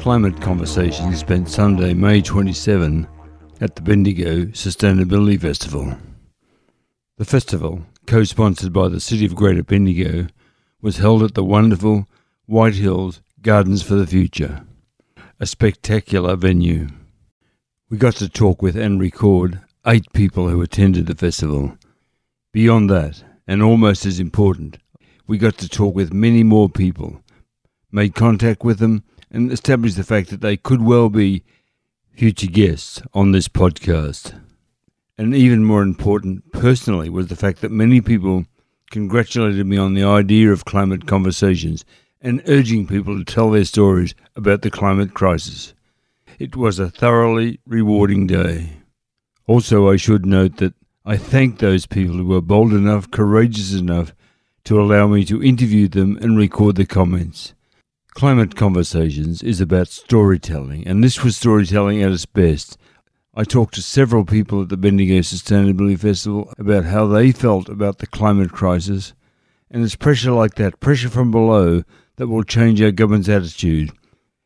Climate Conversations spent Sunday, May 27 at the Bendigo Sustainability Festival. The festival, co sponsored by the City of Greater Bendigo, was held at the wonderful White Hills Gardens for the Future, a spectacular venue. We got to talk with and record eight people who attended the festival. Beyond that, and almost as important, we got to talk with many more people, made contact with them, and established the fact that they could well be future guests on this podcast. And even more important personally was the fact that many people congratulated me on the idea of climate conversations and urging people to tell their stories about the climate crisis. It was a thoroughly rewarding day. Also, I should note that I thank those people who were bold enough, courageous enough to allow me to interview them and record the comments. Climate Conversations is about storytelling, and this was storytelling at its best. I talked to several people at the Bendigo Sustainability Festival about how they felt about the climate crisis, and it's pressure like that, pressure from below, that will change our government's attitude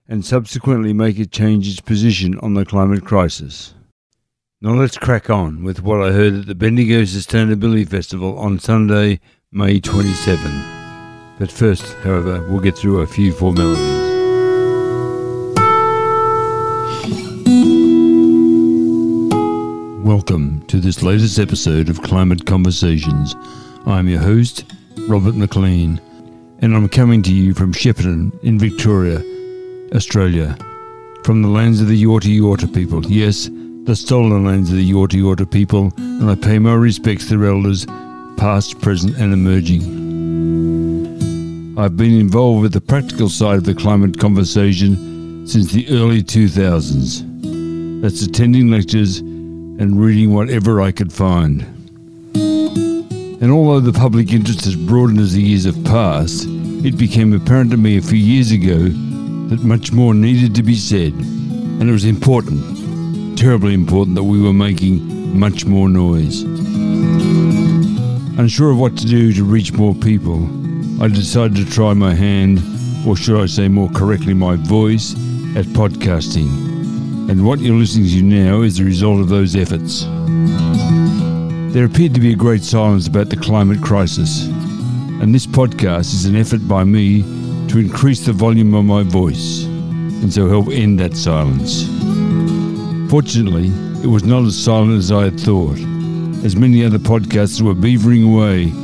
and subsequently make it change its position on the climate crisis. Now let's crack on with what I heard at the Bendigo Sustainability Festival on Sunday, May 27. But first, however, we'll get through a few formalities. Welcome to this latest episode of Climate Conversations. I'm your host, Robert McLean, and I'm coming to you from Shepparton in Victoria, Australia, from the lands of the Yorta Yorta people. Yes, the stolen lands of the Yorta Yorta people, and I pay my respects to their elders, past, present, and emerging. I've been involved with the practical side of the climate conversation since the early 2000s. That's attending lectures and reading whatever I could find. And although the public interest has broadened as the years have passed, it became apparent to me a few years ago that much more needed to be said. And it was important, terribly important, that we were making much more noise. Unsure of what to do to reach more people, I decided to try my hand, or should I say more correctly, my voice, at podcasting. And what you're listening to now is the result of those efforts. There appeared to be a great silence about the climate crisis, and this podcast is an effort by me to increase the volume of my voice and so help end that silence. Fortunately, it was not as silent as I had thought, as many other podcasts were beavering away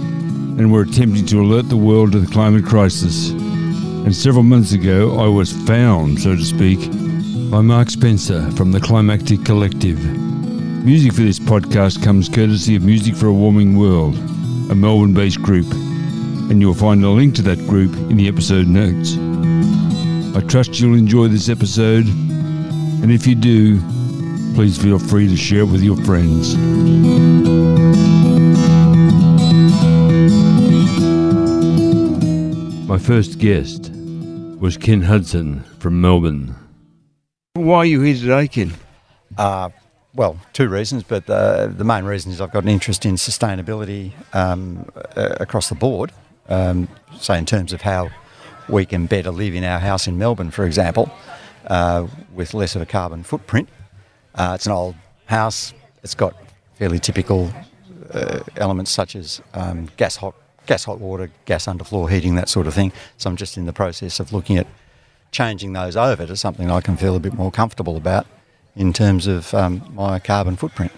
and were attempting to alert the world to the climate crisis. And several months ago, I was found, so to speak, by Mark Spencer from the Climactic Collective. Music for this podcast comes courtesy of Music for a Warming World, a Melbourne based group, and you'll find a link to that group in the episode notes. I trust you'll enjoy this episode, and if you do, please feel free to share it with your friends. My first guest was Ken Hudson from Melbourne. Why are you here today, Ken? Uh, well, two reasons, but uh, the main reason is I've got an interest in sustainability um, uh, across the board. Um, say, in terms of how we can better live in our house in Melbourne, for example, uh, with less of a carbon footprint. Uh, it's an old house. It's got fairly typical uh, elements such as um, gas hot gas hot water, gas underfloor heating, that sort of thing. So I'm just in the process of looking at changing those over to something I can feel a bit more comfortable about in terms of um, my carbon footprint.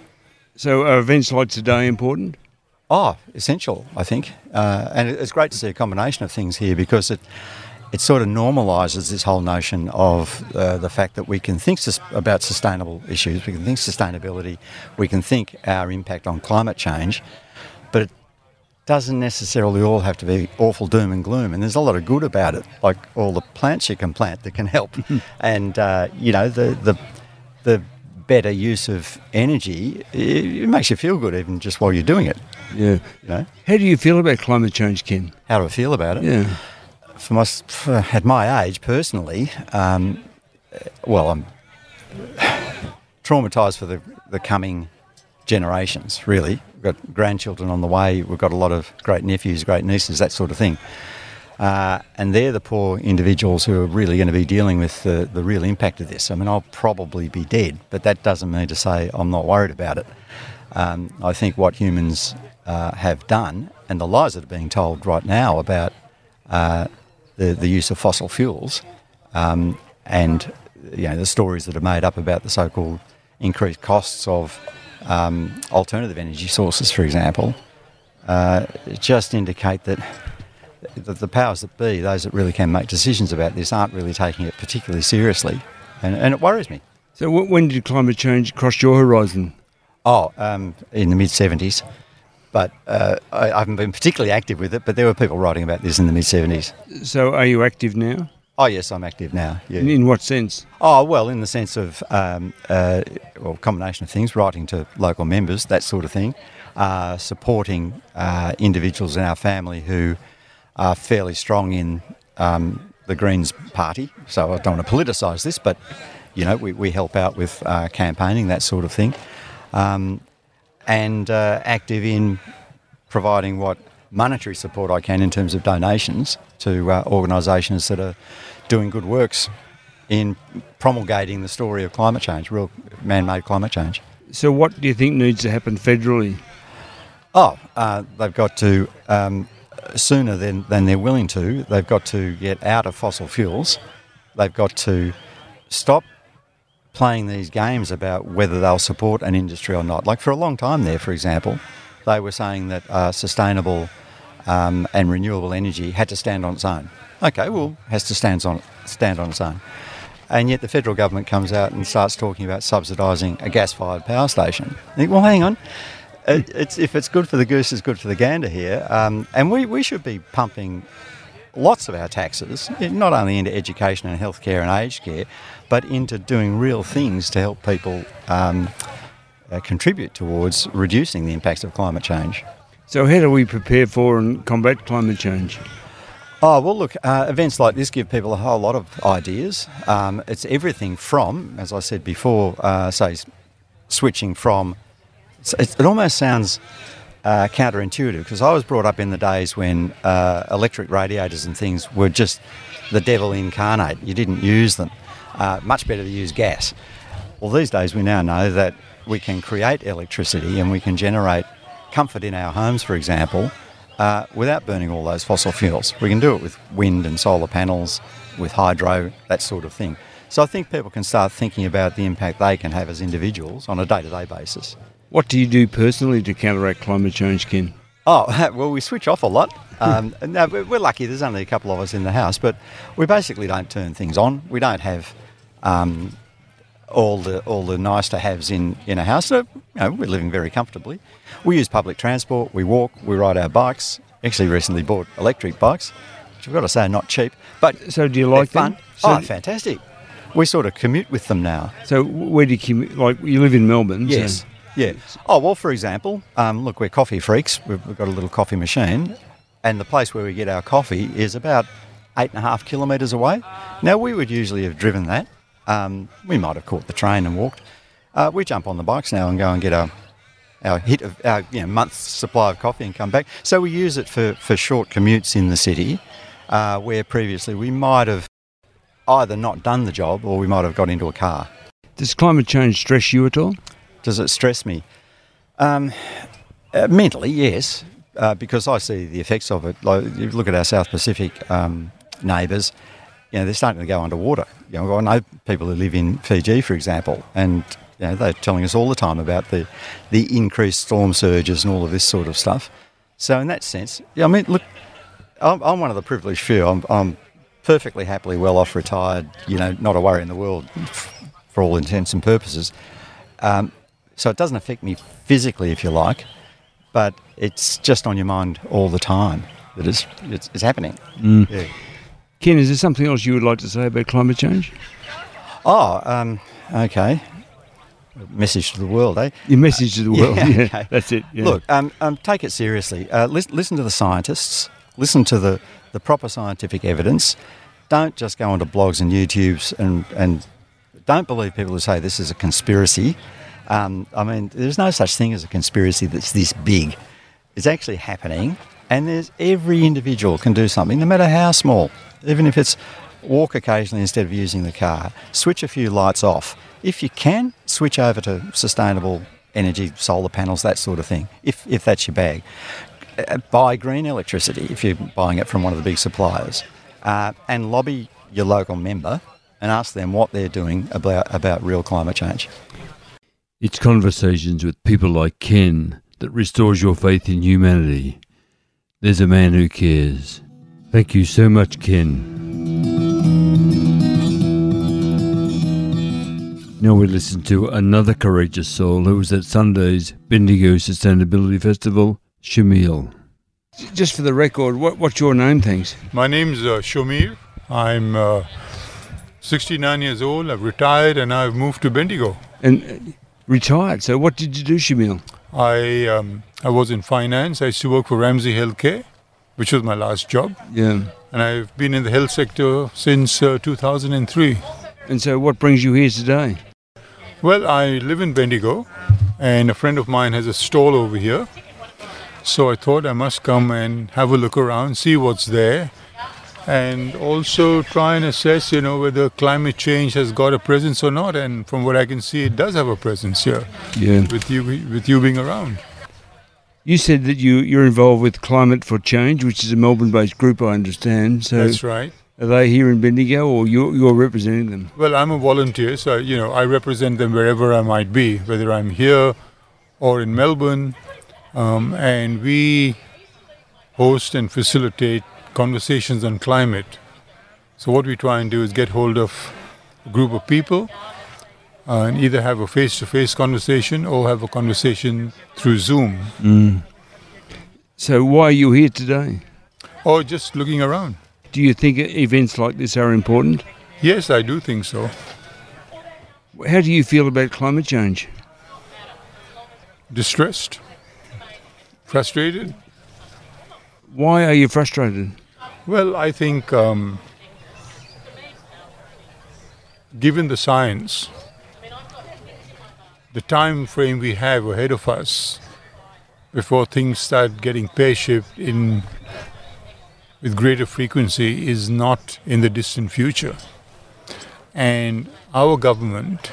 So are events like today important? Oh, essential, I think. Uh, and it's great to see a combination of things here because it it sort of normalises this whole notion of uh, the fact that we can think sus- about sustainable issues, we can think sustainability, we can think our impact on climate change, but it doesn't necessarily all have to be awful doom and gloom. And there's a lot of good about it, like all the plants you can plant that can help. and, uh, you know, the, the, the better use of energy, it, it, makes you feel good even just while you're doing it. Yeah. You know? How do you feel about climate change, Ken? How do I feel about it? Yeah. For my, for, at my age, personally, um, well, I'm traumatised for the, the coming generations, really. We've got grandchildren on the way. We've got a lot of great nephews, great nieces, that sort of thing. Uh, and they're the poor individuals who are really going to be dealing with the, the real impact of this. I mean, I'll probably be dead, but that doesn't mean to say I'm not worried about it. Um, I think what humans uh, have done and the lies that are being told right now about uh, the, the use of fossil fuels um, and you know, the stories that are made up about the so-called increased costs of um, alternative energy sources, for example, uh, just indicate that the, the, powers that be, those that really can make decisions about this, aren't really taking it particularly seriously, and, and it worries me. So, when did climate change cross your horizon? Oh, um, in the mid 70s. But uh, I, I haven't been particularly active with it, but there were people writing about this in the mid 70s. So, are you active now? Oh yes, I'm active now. Yeah. In what sense? Oh well, in the sense of um, uh, well, combination of things, writing to local members, that sort of thing, uh, supporting uh, individuals in our family who are fairly strong in um, the Greens party. So I don't want to politicise this, but you know we, we help out with uh, campaigning, that sort of thing, um, and uh, active in providing what monetary support I can in terms of donations to uh, organisations that are doing good works in promulgating the story of climate change, real man made climate change. So, what do you think needs to happen federally? Oh, uh, they've got to, um, sooner than, than they're willing to, they've got to get out of fossil fuels. They've got to stop playing these games about whether they'll support an industry or not. Like for a long time there, for example, they were saying that uh, sustainable um, and renewable energy had to stand on its own. Okay, well, has to stand on stand on its own. And yet the federal government comes out and starts talking about subsidising a gas-fired power station. Think, well, hang on. It, it's, if it's good for the goose, it's good for the gander here. Um, and we, we should be pumping lots of our taxes, not only into education and healthcare and aged care, but into doing real things to help people um, uh, contribute towards reducing the impacts of climate change. So, how do we prepare for and combat climate change? Oh, well, look, uh, events like this give people a whole lot of ideas. Um, it's everything from, as I said before, uh, say, switching from. it almost sounds uh, counterintuitive because I was brought up in the days when uh, electric radiators and things were just the devil incarnate. You didn't use them. Uh, much better to use gas. Well, these days we now know that we can create electricity and we can generate comfort in our homes, for example, uh, without burning all those fossil fuels. We can do it with wind and solar panels, with hydro, that sort of thing. So I think people can start thinking about the impact they can have as individuals on a day to day basis. What do you do personally to counteract climate change, Ken? Oh, well, we switch off a lot. Um, no, we're lucky, there's only a couple of us in the house, but we basically don't turn things on. We don't have um, all the all the nice to haves in, in a house. So, you know, we're living very comfortably. We use public transport, we walk, we ride our bikes. Actually, recently bought electric bikes, which I've got to say are not cheap. But so do you like fun? them? So oh, fantastic. We sort of commute with them now. So where do you commute? Like you live in Melbourne? Yes. So. Yeah. Oh well, for example, um, look, we're coffee freaks. We've, we've got a little coffee machine, and the place where we get our coffee is about eight and a half kilometres away. Now we would usually have driven that um, we might have caught the train and walked. Uh, we jump on the bikes now and go and get our our hit of our you know, month's supply of coffee and come back. So we use it for, for short commutes in the city, uh, where previously we might have either not done the job or we might have got into a car. Does climate change stress you at all? Does it stress me? Um, uh, mentally, yes, uh, because I see the effects of it. Like, you look at our South Pacific um, neighbours, you know, they're starting to go underwater. You know, I know people who live in Fiji, for example, and you know, they're telling us all the time about the, the increased storm surges and all of this sort of stuff. So in that sense, yeah, I mean, look, I'm, I'm one of the privileged few. I'm, I'm, perfectly happily well off retired, you know, not a worry in the world for all intents and purposes. Um, so it doesn't affect me physically, if you like, but it's just on your mind all the time that it's, it's, it's happening. Mm. Yeah. Ken, is there something else you would like to say about climate change? Oh, um, okay. Message to the world, eh? Your message to the world, yeah, yeah okay. that's it. Yeah. Look, um, um, take it seriously. Uh, listen, listen to the scientists. Listen to the, the proper scientific evidence. Don't just go onto blogs and YouTubes and, and don't believe people who say this is a conspiracy. Um, I mean, there's no such thing as a conspiracy that's this big. It's actually happening And there's every individual can do something, no matter how small, even if it's walk occasionally instead of using the car, switch a few lights off. If you can, switch over to sustainable energy, solar panels, that sort of thing, if, if that's your bag. Uh, buy green electricity if you're buying it from one of the big suppliers. Uh, and lobby your local member and ask them what they're doing about, about real climate change. It's conversations with people like Ken that restores your faith in humanity. There's a man who cares. Thank you so much, Ken. Now we listen to another courageous soul who was at Sunday's Bendigo Sustainability Festival, Shamil. Just for the record, what, what's your name, thanks? My name's uh, Shomir. I'm uh, 69 years old. I've retired and I've moved to Bendigo. And uh, retired. So what did you do, Shamil? I um, I was in finance. I used to work for Ramsay Healthcare, which was my last job. Yeah. And I've been in the health sector since uh, 2003. And so what brings you here today? Well, I live in Bendigo, and a friend of mine has a stall over here. So I thought I must come and have a look around, see what's there, and also try and assess, you know, whether climate change has got a presence or not. And from what I can see, it does have a presence here. Yeah. With you, with you being around. You said that you you're involved with Climate for Change, which is a Melbourne-based group, I understand. So That's right. Are they here in Bendigo, or you're, you're representing them? Well, I'm a volunteer, so you know I represent them wherever I might be, whether I'm here or in Melbourne, um, and we host and facilitate conversations on climate. So what we try and do is get hold of a group of people uh, and either have a face-to-face conversation or have a conversation through Zoom. Mm. So why are you here today? Or just looking around. Do you think events like this are important? Yes, I do think so. How do you feel about climate change? Distressed, frustrated. Why are you frustrated? Well, I think um, given the science, the time frame we have ahead of us before things start getting pear-shaped in with greater frequency is not in the distant future. And our government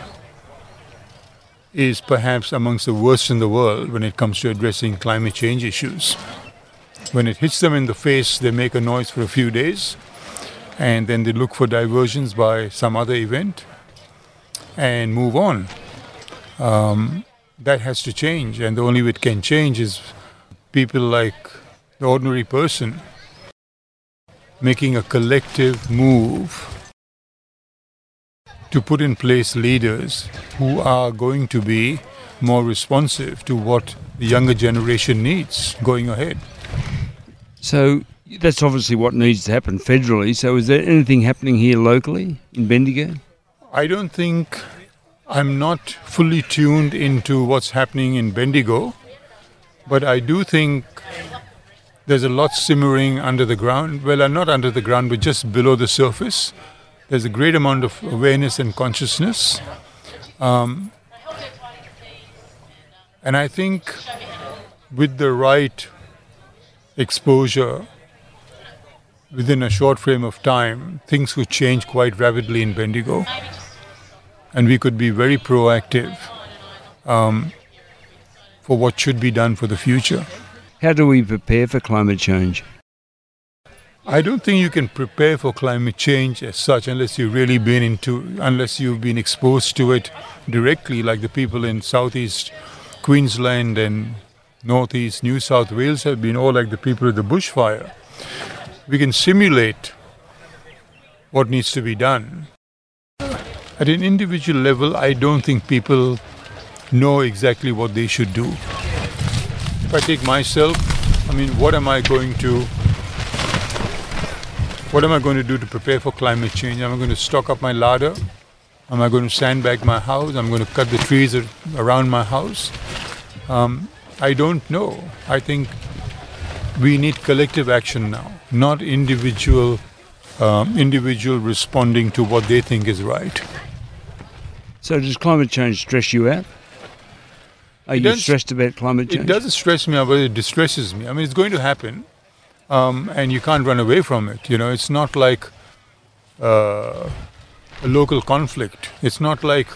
is perhaps amongst the worst in the world when it comes to addressing climate change issues. When it hits them in the face, they make a noise for a few days and then they look for diversions by some other event and move on. Um, that has to change, and the only way it can change is people like the ordinary person making a collective move to put in place leaders who are going to be more responsive to what the younger generation needs going ahead. So that's obviously what needs to happen federally. So is there anything happening here locally in Bendigo? I don't think I'm not fully tuned into what's happening in Bendigo, but I do think there's a lot simmering under the ground. Well, not under the ground, but just below the surface. There's a great amount of awareness and consciousness. Um, and I think with the right exposure within a short frame of time, things could change quite rapidly in Bendigo. And we could be very proactive um, for what should be done for the future. How do we prepare for climate change? I don't think you can prepare for climate change as such unless you've really been into, unless you've been exposed to it directly, like the people in southeast Queensland and northeast New South Wales have been, or like the people of the bushfire. We can simulate what needs to be done. At an individual level, I don't think people know exactly what they should do. If I take myself, I mean, what am I going to what am I going to do to prepare for climate change? Am I going to stock up my larder? Am I going to sandbag my house? I'm going to cut the trees around my house. Um, I don't know. I think we need collective action now, not individual um, individual responding to what they think is right. So does climate change stress you out? Are It you stressed about climate change? It doesn't stress me out, but it distresses me. I mean, it's going to happen. um, and you can't run away from it. You know, it's not like uh, a local conflict. It's not like,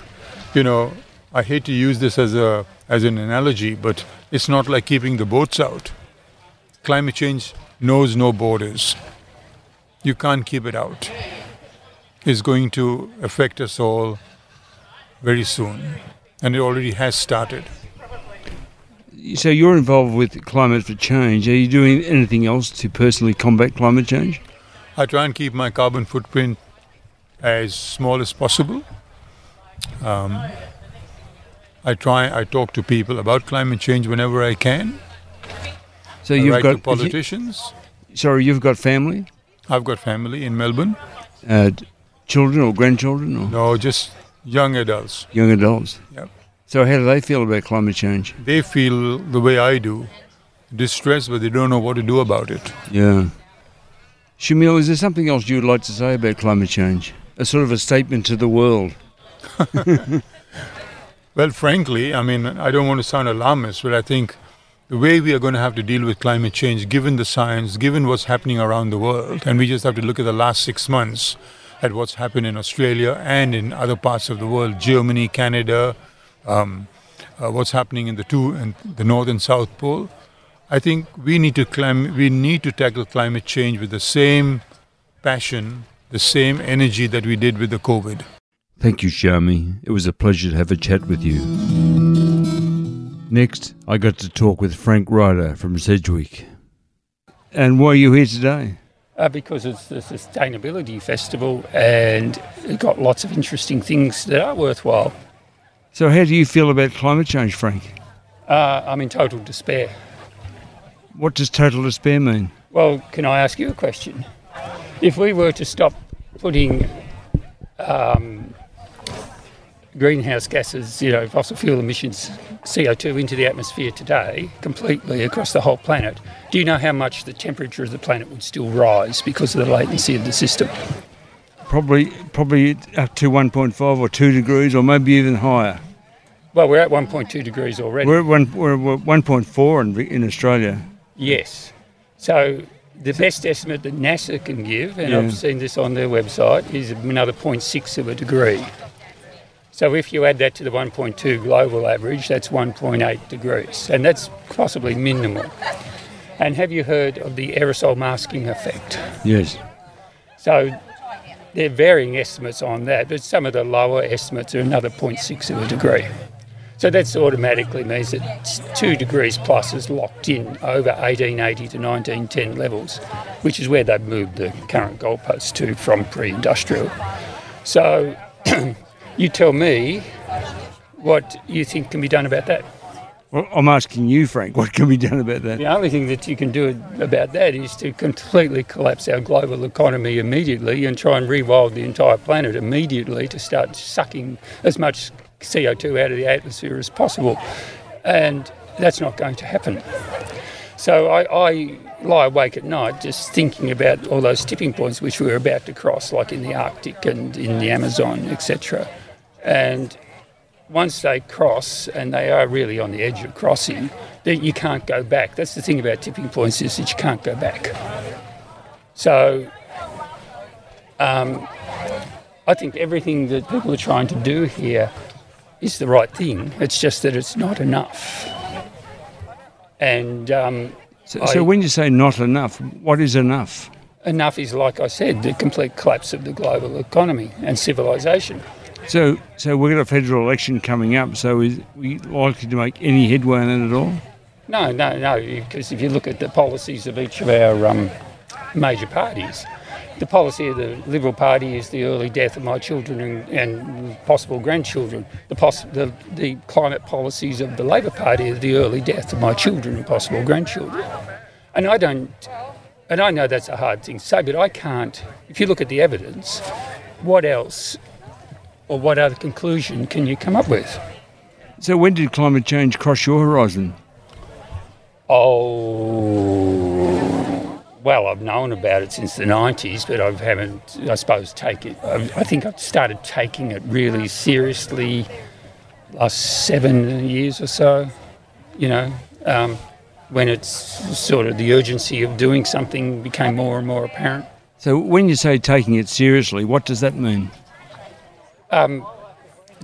you know, I hate to use this as a as an analogy, but it's not like keeping the boats out. Climate change knows no borders. You can't keep it out. It's going to affect us all very soon, and it already has started. So you're involved with climate for change. Are you doing anything else to personally combat climate change? I try and keep my carbon footprint as small as possible. Um, I try. I talk to people about climate change whenever I can. So I you've write got to politicians. sorry, you've got family, I've got family in Melbourne. uh, children or grandchildren or No, just young adults. young adults. Yep. So how do they feel about climate change? They feel the way I do, distressed, but they don't know what to do about it. Yeah. Shamil, is there something else you would like to say about climate change? A sort of a statement to the world. Well, frankly, I mean, I don't want to sound alarmist, but I think the way we are going to have to deal with climate change, given the science, given what's happening around the world, and we just have to look at the last six months at what's happened in Australia and in other parts of the world, Germany, Canada, um, uh, what's happening in the two and the North and South Pole. I think we need to clim- we need to tackle climate change with the same passion, the same energy that we did with the COVID. Thank you, Shami. It was a pleasure to have a chat with you. Next, I got to talk with Frank Ryder from Sedgwick. And why are you here today? Uh, because it's the Sustainability Festival and it got lots of interesting things that are worthwhile. So, how do you feel about climate change, Frank? Uh, I'm in total despair. What does total despair mean? Well, can I ask you a question? If we were to stop putting um, greenhouse gases, you know, fossil fuel emissions, CO2 into the atmosphere today, completely across the whole planet, do you know how much the temperature of the planet would still rise because of the latency of the system? Probably, probably up to 1.5 or 2 degrees, or maybe even higher. Well, we're at 1.2 degrees already. We're at, one, we're at 1.4 in, in Australia. Yes. So the best estimate that NASA can give, and Yeah. I've seen this on their website, is another 0.6 of a degree. So if you add that to the 1.2 global average, that's 1.8 degrees, and that's possibly minimal. And have you heard of the aerosol masking effect? Yes. So there are varying estimates on that, but some of the lower estimates are another 0.6 of a degree. So that automatically means that s- two degrees plus is locked in over 1880 to 1910 levels, which is where they've moved the current goalposts to from pre-industrial. So you tell me what you think can be done about that. Well, I'm asking you, Frank, what can be done about that? The only thing that you can do about that is to completely collapse our global economy immediately and try and rewild the entire planet immediately to start sucking as much CO2 out of the atmosphere as possible. And that's not going to happen. So I, I lie awake at night just thinking about all those tipping points which we're about to cross, like in the Arctic and in the Amazon, etc. And once they cross, and they are really on the edge of crossing, then you can't go back. That's the thing about tipping points is that you can't go back. So um, I think everything that people are trying to do here is the right thing. It's just that it's not enough. And um, So, I- so when you say not enough, what is enough? enough is, like I said, the complete collapse of the global economy and civilization. So, so we've got a federal election coming up. So, is we likely to make any headway on it at all? No, no, no, because if you look at the policies of each of our um, major parties, the policy of the Liberal Party is the early death of my children and, and possible grandchildren. The, the, the climate policies of the Labor Party are the early death of my children and possible grandchildren. And I don't, and I know that's a hard thing to say, but I can't, if you look at the evidence, what else or what other conclusion can you come up with? So, when did climate change cross your horizon? Oh, well, I've known about it since the 90s, but I haven't, I suppose, taken it. I I think I've started taking it really seriously last seven years or so, you know, um, when it's sort of the urgency of doing something became more and more apparent. So when you say taking it seriously, what does that mean? Um,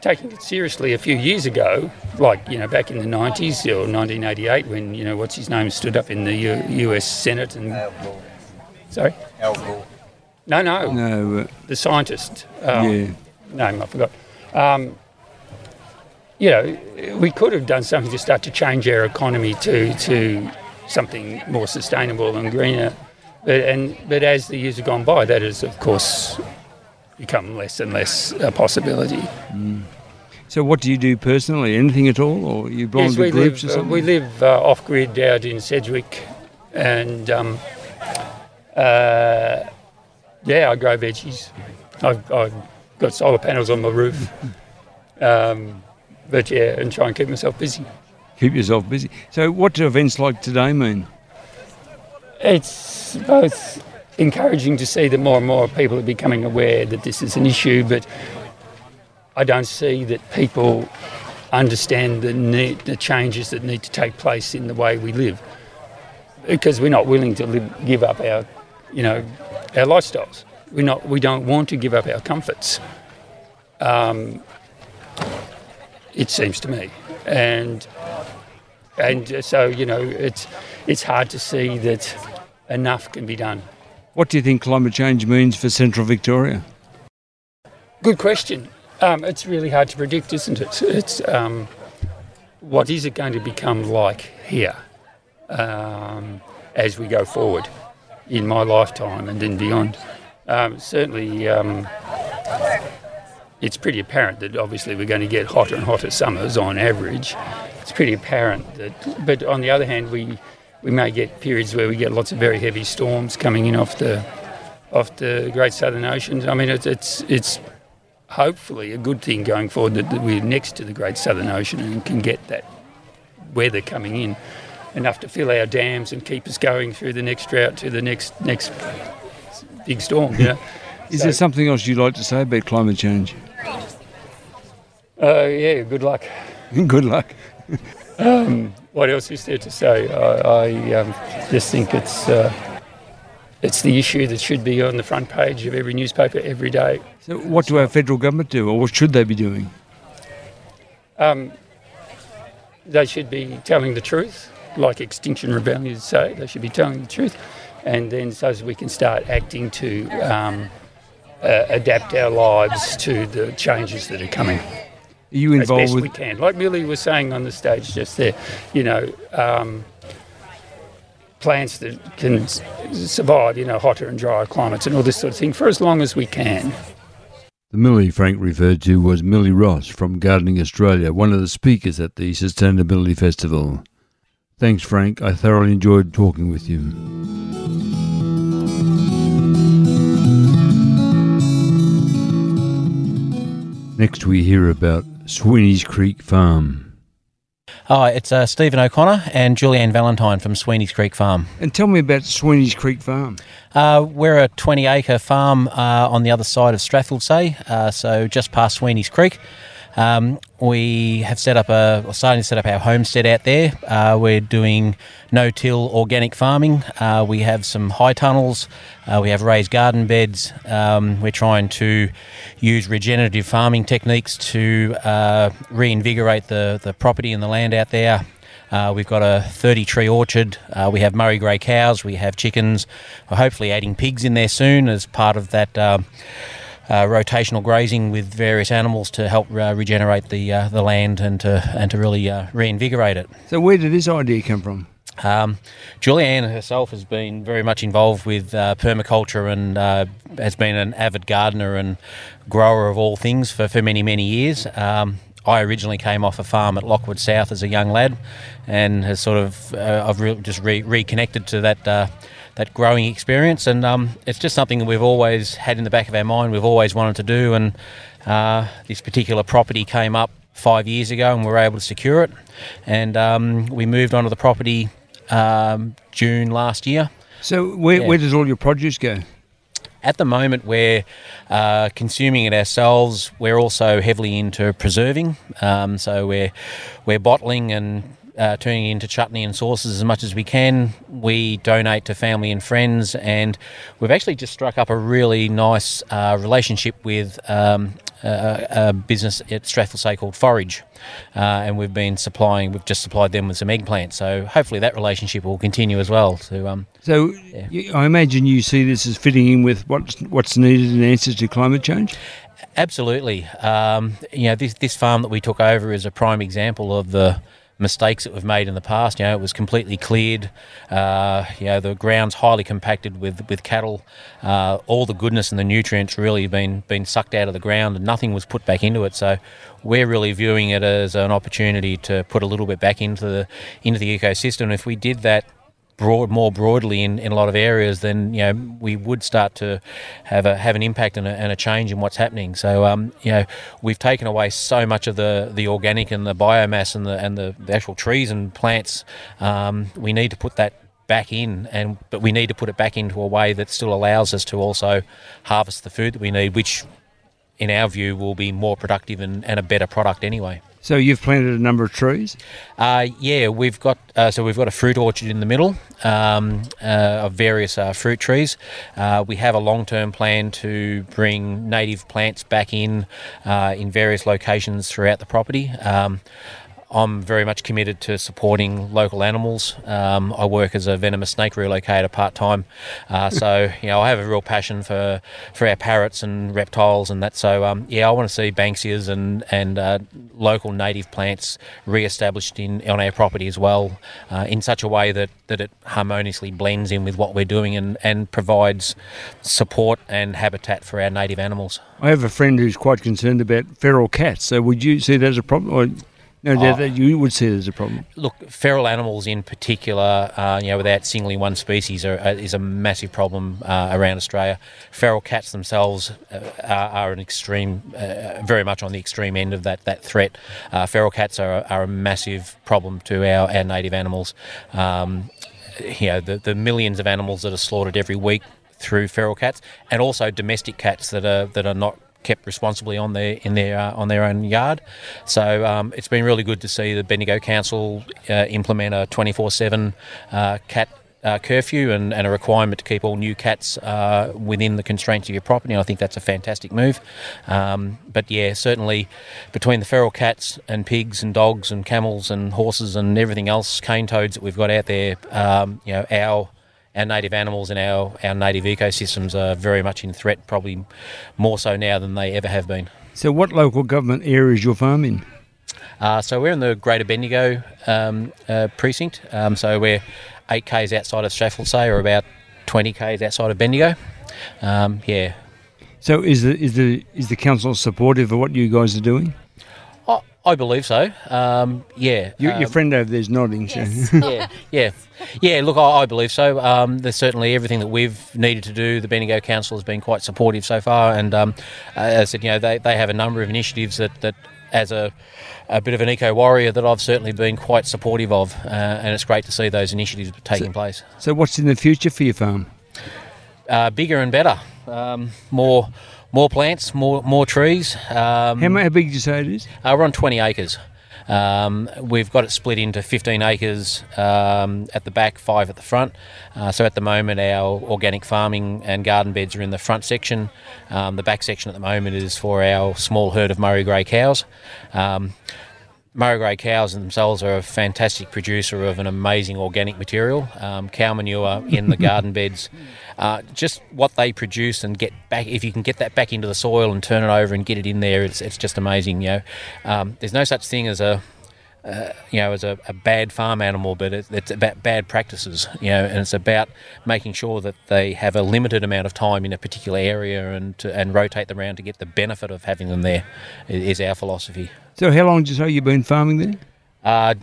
taking it seriously a few years ago, like you know back in the 90s or 1988, when you know what's his name stood up in the U- U.S. Senate and sorry, Al Gore. no, no, No, uh, the scientist. Um, yeah. name I forgot. Um, you know, we could have done something to start to change our economy to to something more sustainable and greener. But and but as the years have gone by, that has of course become less and less a possibility. So what do you do personally? Anything at all, or you belong yes, to we groups live or uh, we live uh, off grid out in Sedgwick, and um, uh, yeah, I grow veggies. I've, I've got solar panels on my roof. Um, but yeah, and try and keep myself busy. Keep yourself busy. So what do events like today mean? It's both encouraging to see that more and more people are becoming aware that this is an issue, but I don't see that people understand the need, the changes that need to take place in the way we live, because we're not willing to live, give up our, you know, our lifestyles. We're not. We don't want to give up our comforts. Um, it seems to me, and and so you know, it's it's hard to see that enough can be done. What do you think climate change means for central Victoria? Good question. Um, it's really hard to predict, isn't it? It's um, what is it going to become like here um, as we go forward in my lifetime and then beyond? Um, certainly, um, it's pretty apparent that obviously we're going to get hotter and hotter summers on average. It's pretty apparent that, but on the other hand, we we may get periods where we get lots of very heavy storms coming in off the off the Great Southern Ocean. I mean, it's it's, it's hopefully a good thing going forward that, that we're next to the Great Southern Ocean and can get that weather coming in enough to fill our dams and keep us going through the next drought to the next next big storm. You know. Is So- there something else you'd like to say about climate change? Uh, yeah, good luck. Good luck. What else is there to say? I, I um, just think it's uh, it's the issue that should be on the front page of every newspaper every day. So what do our federal government do, or what should they be doing? Um, they should be telling the truth, like Extinction Rebellion say. They should be telling the truth, and then so as we can start acting to um, uh, adapt our lives to the changes that are coming. Are you as best with? we can. Like Millie was saying on the stage just there, you know, um, plants that can survive, you know, hotter and drier climates and all this sort of thing for as long as we can. The Millie Frank referred to was Millie Ross from Gardening Australia, one of the speakers at the Sustainability Festival. Thanks, Frank. I thoroughly enjoyed talking with you. Next, we hear about Sweeney's Creek Farm. Hi, it's uh, Stephen O'Connor and Julianne Valentine from Sweeney's Creek Farm. And tell me about Sweeney's Creek Farm. Uh, we're a 20 acre farm uh, on the other side of Strathfieldsaye, uh, so just past Sweeney's Creek. Um, we have set up a, or starting to set up our homestead out there. Uh, we're doing no-till organic farming. Uh, we have some high tunnels. Uh, we have raised garden beds. Um, we're trying to use regenerative farming techniques to uh, reinvigorate the, the property and the land out there. Uh, we've got a 30 tree orchard. Uh, we have Murray grey cows. We have chickens. We're hopefully adding pigs in there soon as part of that uh, rotational grazing with various animals to help uh, regenerate the uh, the land and to and to really uh, reinvigorate it. So, where did this idea come from? Um, Julianne herself has been very much involved with uh, permaculture and uh, has been an avid gardener and grower of all things for, for many, many years. Um, I originally came off a farm at Lockwood South as a young lad and has sort of, uh, I've re- just re- reconnected to that. That growing experience, and um, it's just something that we've always had in the back of our mind. We've always wanted to do, and uh, this particular property came up five years ago, and we were able to secure it. And um, we moved onto the property um, June last year. So, where, Yeah. where does all your produce go? At the moment, we're uh, consuming it ourselves. We're also heavily into preserving, um, so we're we're bottling and uh, turning into chutney and sauces as much as we can. We donate to family and friends, and we've actually just struck up a really nice uh, relationship with um, a, a business at Strathfield called Forage, uh, and we've been supplying. We've just supplied them with some eggplants, so hopefully that relationship will continue as well. To um, So you, I imagine you see this as fitting in with what's what's needed in answers to climate change. Absolutely. Um, you know, this this farm that we took over is a prime example of the mistakes that we've made in the past. You know, it was completely cleared. Uh, you know, the ground's highly compacted with with cattle. Uh, all the goodness and the nutrients really been been sucked out of the ground, and nothing was put back into it. So, we're really viewing it as an opportunity to put a little bit back into the into the ecosystem. If we did that broad, more broadly in, in a lot of areas, then you know we would start to have a have an impact and a, and a change in what's happening. So um, you know we've taken away so much of the, the organic and the biomass and the and the, the actual trees and plants. Um, we need to put that back in and but we need to put it back into a way that still allows us to also harvest the food that we need which in our view will be more productive and, and a better product anyway So you've planted a number of trees. uh, yeah, we've got uh, so we've got a fruit orchard in the middle um, uh, of various uh, fruit trees. Uh, we have a long-term plan to bring native plants back in uh, in various locations throughout the property. Um, I'm very much committed to supporting local animals. Um, I work as a venomous snake relocator part time, uh, so you know I have a real passion for for our parrots and reptiles and that. So um, yeah, I want to see banksias and and uh, local native plants re-established in on our property as well, uh, in such a way that that it harmoniously blends in with what we're doing and and provides support and habitat for our native animals. I have a friend who's quite concerned about feral cats. So would you see that as a problem? Or no Oh. that you would see it as a problem. Look, feral animals in particular, uh, you know, without singling one species, are, are, is a massive problem uh, around Australia. Feral cats themselves uh, are, are an extreme, uh, very much on the extreme end of that that threat. Uh, feral cats are, are a massive problem to our, our native animals. Um, you know, the, the millions of animals that are slaughtered every week through feral cats, and also domestic cats that are that are not kept responsibly on their in their uh, on their own yard. So um, it's been really good to see the Bendigo Council uh, implement a 24/7 uh, cat. Uh, curfew and, and a requirement to keep all new cats uh, within the constraints of your property. I think that's a fantastic move. Um, but yeah, certainly between the feral cats and pigs and dogs and camels and horses and everything else, cane toads that we've got out there, um, you know, our our native animals and our, our native ecosystems are very much in threat, probably more so now than they ever have been. So what local government area is your farm in? Uh, so we're in the Greater Bendigo um, uh, precinct. Um, so we're eight k's outside of Strathfieldsaye, or about twenty k's outside of Bendigo. Um, yeah, So is the is the is the council supportive of what you guys are doing? I, I believe so. Um, yeah, Your, your um, friend over there's nodding. so- yeah, yeah, yeah. Look, I, I believe so. Um, there's certainly everything that we've needed to do. The Bendigo Council has been quite supportive so far, and um, as I said, you know, they, they have a number of initiatives that, that as a, a bit of an eco warrior, that I've certainly been quite supportive of, uh, and it's great to see those initiatives taking place. so what's in the future for your farm? Uh, bigger and better, um, more. More plants, more more trees. Um, How, how big did you say it is? Uh, we're on 20 acres. Um, we've got it split into 15 acres um, at the back, five at the front. Uh, so at the moment, our organic farming and garden beds are in the front section. Um, the back section at the moment is for our small herd of Murray Grey cows. Murray Grey cows themselves are a fantastic producer of an amazing organic material. Um, cow manure in the garden beds, uh, just what they produce and get back. If you can get that back into the soil and turn it over and get it in there, it's, it's just amazing. You know, um, there's no such thing as a uh, you know, as a, a bad farm animal, but it, it's about bad practices, you know, and it's about making sure that they have a limited amount of time in a particular area and to, and rotate them around to get the benefit of having them there. i- our philosophy. So how long did you say you've been farming there? Uh,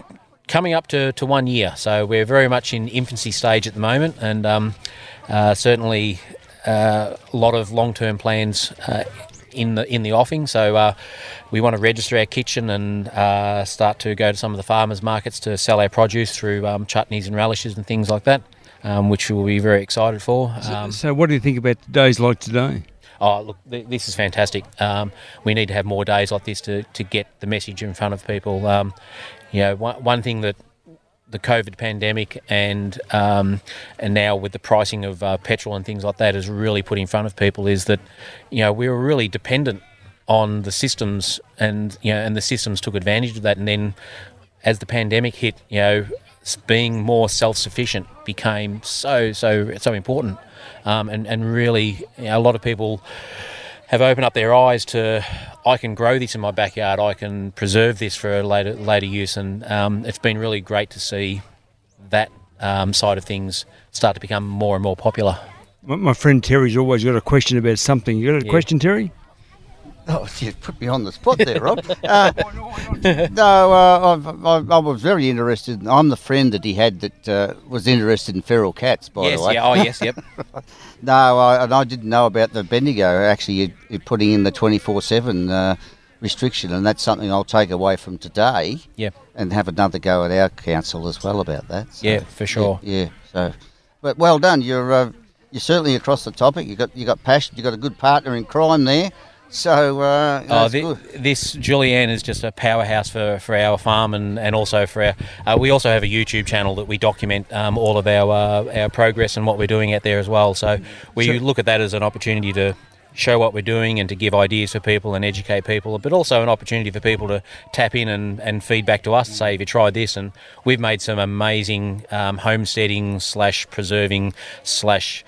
coming up to, to one year, so we're very much in infancy stage at the moment, and um, uh, certainly uh, a lot of long term plans uh, in the in the offing. So uh, we want to register our kitchen and uh, start to go to some of the farmers markets to sell our produce through um, chutneys and relishes and things like that, um, which we'll be very excited for. Um, so what do you think about days like today? Oh, look, th- this is fantastic. Um, we need to have more days like this to, to get the message in front of people. Um, you know, one, one thing that the COVID pandemic and um, and now with the pricing of uh, petrol and things like that has really put in front of people is that you know we were really dependent on the systems and you know and the systems took advantage of that. And then as the pandemic hit you know being more self-sufficient became so so so important. Um, and and really you know, a lot of people have opened up their eyes to I can grow this in my backyard. I can preserve this for later later use, and um, it's been really great to see that um, side of things start to become more and more popular. My, friend Terry's always got a question about something. You got a Yeah. question, Terry? Oh, you put me on the spot there, Rob. Uh, no, uh, I, I was very interested. I'm the friend that he had that uh, was interested in feral cats, by yes, the way. yeah, oh yes, yep. No, I, and I didn't know about the Bendigo. Actually, you, you're putting in the 24 7 uh, restriction, and that's something I'll take away from today Yeah, and have another go at our council as well about that. So, yeah, for sure. Yeah, yeah, so, but well done. You're uh, you're certainly across the topic. You got you got passion. You got a good partner in crime there. So uh, Oh, good. this Julianne is just a powerhouse for, for our farm and, and also for our. Uh, we also have a YouTube channel that we document um, all of our uh, our progress and what we're doing out there as well. So we look at that as an opportunity to show what we're doing and to give ideas for people and educate people, but also an opportunity for people to tap in and, and feedback to us. Say, have you tried this? And we've made some amazing um, homesteading slash preserving slash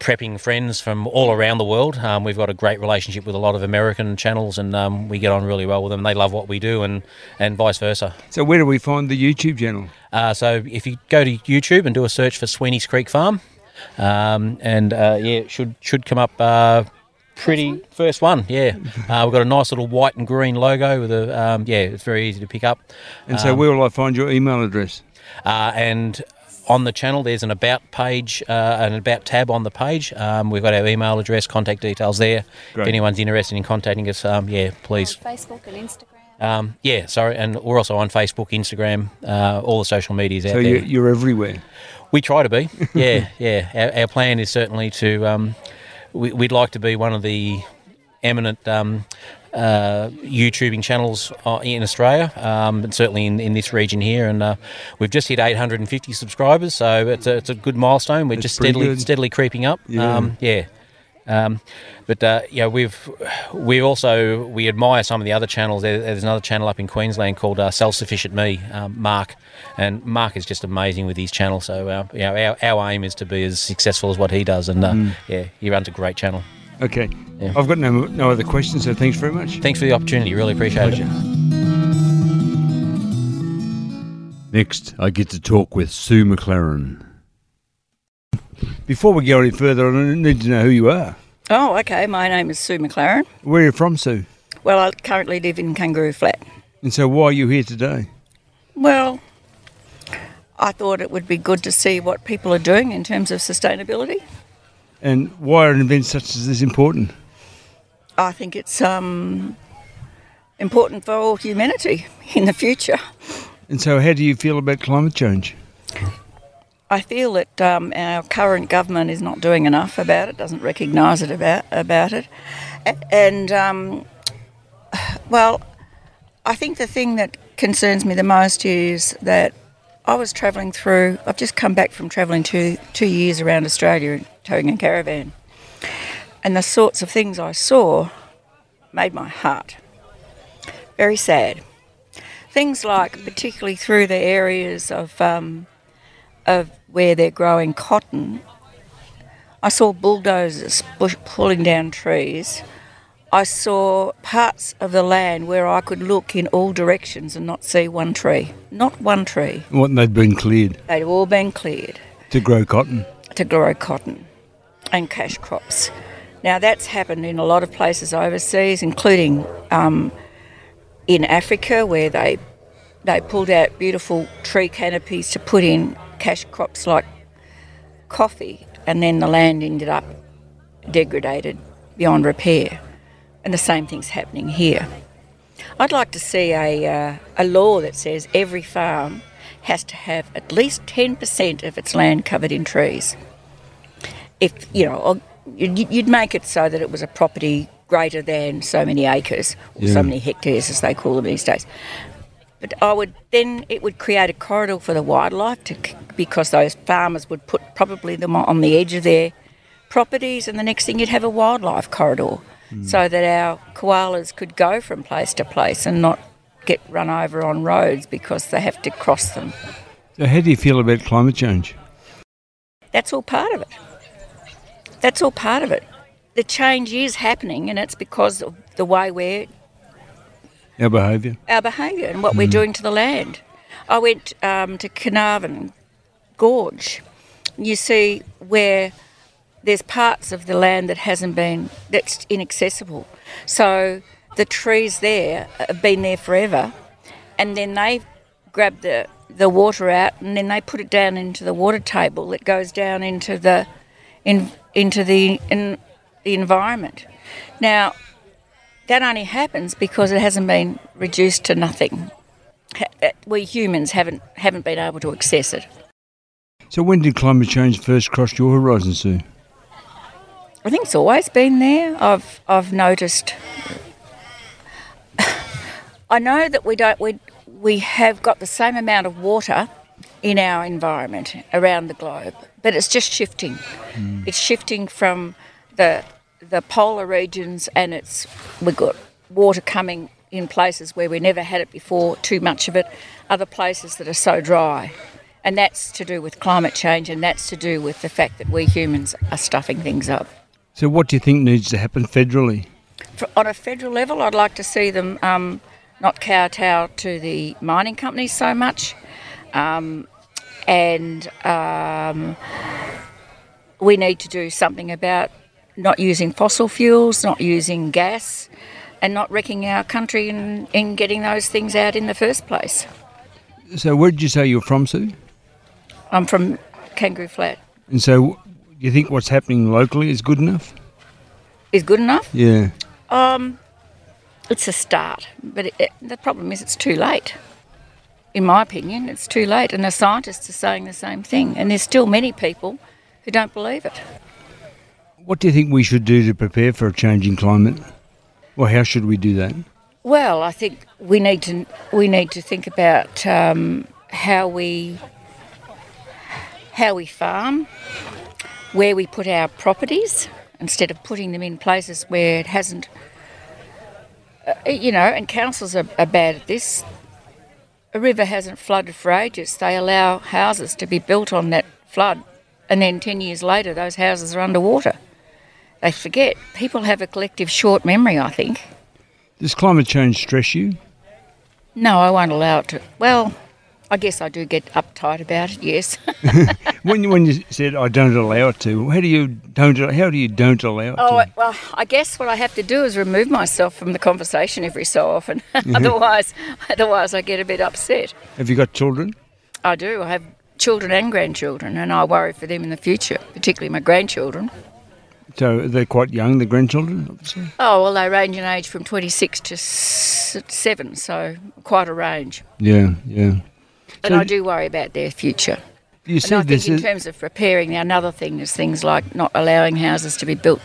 prepping friends from all around the world. Um, we've got a great relationship with a lot of American channels, and um, we get on really well with them. They love what we do, and and vice versa. So where do we find the YouTube channel? Uh, so if you go to YouTube and do a search for Sweenies Creek Farm, um, and uh, yeah, it should should come up. Uh, Pretty first one, yeah. Uh, we've got a nice little white and green logo with a um, yeah. It's very easy to pick up. And so Um, where will I find your email address? Uh, and on the channel, there's an about page, uh, an about tab on the page. Um, we've got our email address, contact details there. Great. If anyone's interested in contacting us, um, yeah, please. Facebook and Instagram. Um, yeah, sorry, and we're also on Facebook, Instagram, uh, all the social medias out So there. you, you're everywhere. We try to be. Yeah, yeah. Our, our plan is certainly to. Um, we, we'd like to be one of the eminent um, uh, YouTubing channels uh, in Australia, um, and certainly in, in this region here. And uh, we've just hit 850 subscribers, so it's a, it's a good milestone. We're That's just steadily good. steadily creeping up. Yeah. Um, yeah. Um, but uh, yeah, we've we also we admire some of the other channels. There, there's another channel up in Queensland called uh, Self Sufficient Me, um, Mark, and Mark is just amazing with his channel. So uh, you know, our, our aim is to be as successful as what he does, and uh, Mm. yeah, he runs a great channel. Okay. Yeah. I've got no no other questions, so thanks very much. Thanks for the opportunity. Really appreciate Pleasure. it. Next, I get to talk with Sue McLaren. Before we go any further, I need to know who you are. Oh, okay. My name is Sue McLaren. Where are you from, Sue? Well, I currently live in Kangaroo Flat. And so why are you here today? Well, I thought it would be good to see what people are doing in terms of sustainability. And why are events such as this important? I think it's um, important for all humanity in the future. And so how do you feel about climate change? I feel that um, our current government is not doing enough about it, doesn't recognise it about about it, and um, well, I think the thing that concerns me the most is that I was travelling through. I've just come back from travelling two two years around Australia towing a caravan, and the sorts of things I saw made my heart very sad. Things like, particularly through the areas of um, of where they're growing cotton, I saw bulldozers bush, pulling down trees. I saw parts of the land where I could look in all directions and not see one tree. Not one tree. What they'd been cleared They'd all been cleared to grow cotton. to grow cotton and cash crops. Now that's happened in a lot of places overseas, including um, in Africa, where they they pulled out beautiful tree canopies to put in cash crops like coffee, and then the land ended up degraded beyond repair. And the same thing's happening here. I'd like to see a, uh, a law that says every farm has to have at least 10% of its land covered in trees. If, you know, you'd make it so that it was a property greater than so many acres, or Yeah. so many hectares as they call them these days. But I would then it would create a corridor for the wildlife to, because those farmers would put probably them on the edge of their properties, and the next thing you'd have a wildlife corridor, mm. so that our koalas could go from place to place and not get run over on roads because they have to cross them. So, how do you feel about climate change? That's all part of it. That's all part of it. The change is happening, and it's because of the way we're our behaviour. Our behaviour and what mm. we're doing to the land. I went um, to Carnarvon Gorge. You see where there's parts of the land that hasn't been that's inaccessible. So the trees there have been there forever, and then they grab the the water out and then they put it down into the water table that goes down into the in, into the in the environment. Now that only happens because it hasn't been reduced to nothing. Uh, we humans haven't haven't been able to access it. So when did climate change first cross your horizon, Sue? I think it's always been there. I've I've noticed. I know that we don't we we have got the same amount of water in our environment around the globe, but it's just shifting. Mm. It's shifting from the the polar regions, and it's we've got water coming in places where we never had it before, too much of it. Other places that are so dry, and that's to do with climate change, and that's to do with the fact that we humans are stuffing things up. So, what do you think needs to happen federally? For, on a federal level, I'd like to see them um, not kowtow to the mining companies so much, um, and um, we need to do something about not using fossil fuels, not using gas, and not wrecking our country in, in getting those things out in the first place. So, where did you say you're from, Sue? I'm from Kangaroo Flat. And so, you think what's happening locally is good enough? Is good enough? Yeah. Um, it's a start, but it, it, the problem is it's too late. In my opinion, it's too late, and the scientists are saying the same thing, and there's still many people who don't believe it. What do you think we should do to prepare for a changing climate? Or how should we do that? Well, I think we need to we need to think about um, how we how we farm, where we put our properties, instead of putting them in places where it hasn't. Uh, you know, and councils are, are bad at this. A river hasn't flooded for ages. They allow houses to be built on that flood, and then 10 years later, those houses are underwater they forget. People have a collective short memory, I think. Does climate change stress you? No, I won't allow it to. Well, I guess I do get uptight about it. Yes. when you when you said I don't allow it to, how do you don't how do you don't allow it? Oh to? well, I guess what I have to do is remove myself from the conversation every so often. otherwise, otherwise I get a bit upset. Have you got children? I do. I have children and grandchildren, and I worry for them in the future, particularly my grandchildren. So they're quite young, the grandchildren, obviously? Oh, well, they range in age from 26 to 7, so quite a range. Yeah, yeah. And so I do worry about their future. You I think in terms of preparing, another thing is things like not allowing houses to be built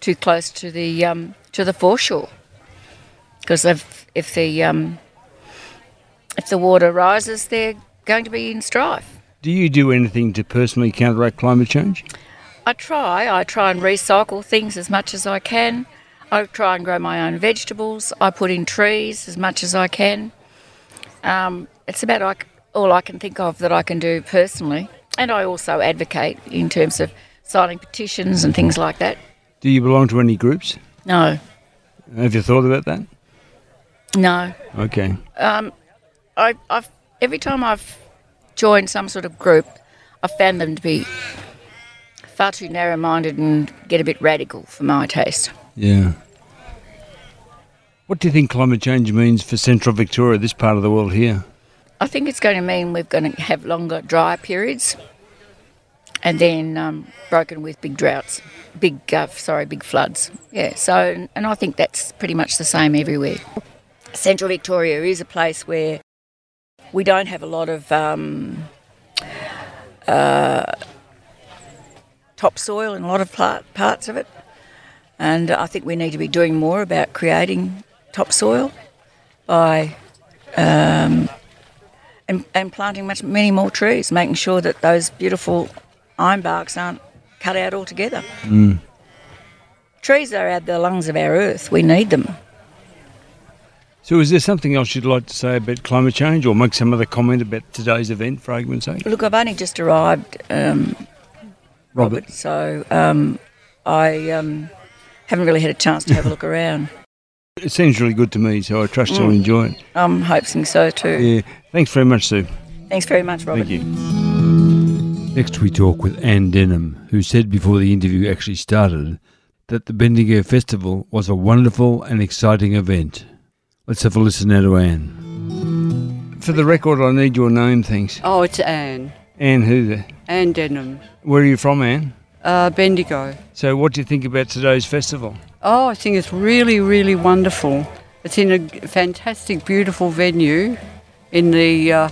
too close to the um, to the foreshore, because if if the um, if the water rises, they're going to be in strife. Do you do anything to personally counteract climate change? I try. I try and recycle things as much as I can. I try and grow my own vegetables. I put in trees as much as I can. Um, it's about all I can think of that I can do personally. And I also advocate in terms of signing petitions and things like that. Do you belong to any groups? No. Have you thought about that? No. Okay. Um, I, I've every time I've joined some sort of group, I've found them to be far too narrow minded and get a bit radical for my taste. Yeah. What do you think climate change means for central Victoria, this part of the world here? I think it's going to mean we're going to have longer dry periods and then um, broken with big droughts, big, uh, sorry, big floods. Yeah, so, and I think that's pretty much the same everywhere. Central Victoria is a place where we don't have a lot of um, uh, topsoil in a lot of parts of it. And I think we need to be doing more about creating topsoil by um, and, and planting much many more trees, making sure that those beautiful ironbarks aren't cut out altogether. Trees are the lungs of our earth. We need them. So, is there something else you'd like to say about climate change or make some other comment about today's event, for argument's sake? Look, I've only just arrived, um, Robert. Robert, so um, I um, haven't really had a chance to have a look around. It seems really good to me, so I trust you'll Mm. enjoy it. I'm hoping so too. Yeah. Thanks very much, Sue. Thanks very much, Robert. Thank you. Next, we talk with Anne Denham, who said before the interview actually started that the Bendigo Festival was a wonderful and exciting event. Let's have a listen now to Anne. For the record, I need your name, thanks. Oh, it's Anne. Anne, who there? Anne Denham. Where are you from, Anne? Uh, Bendigo. So, what do you think about today's festival? Oh, I think it's really, really wonderful. It's in a fantastic, beautiful venue in the, uh,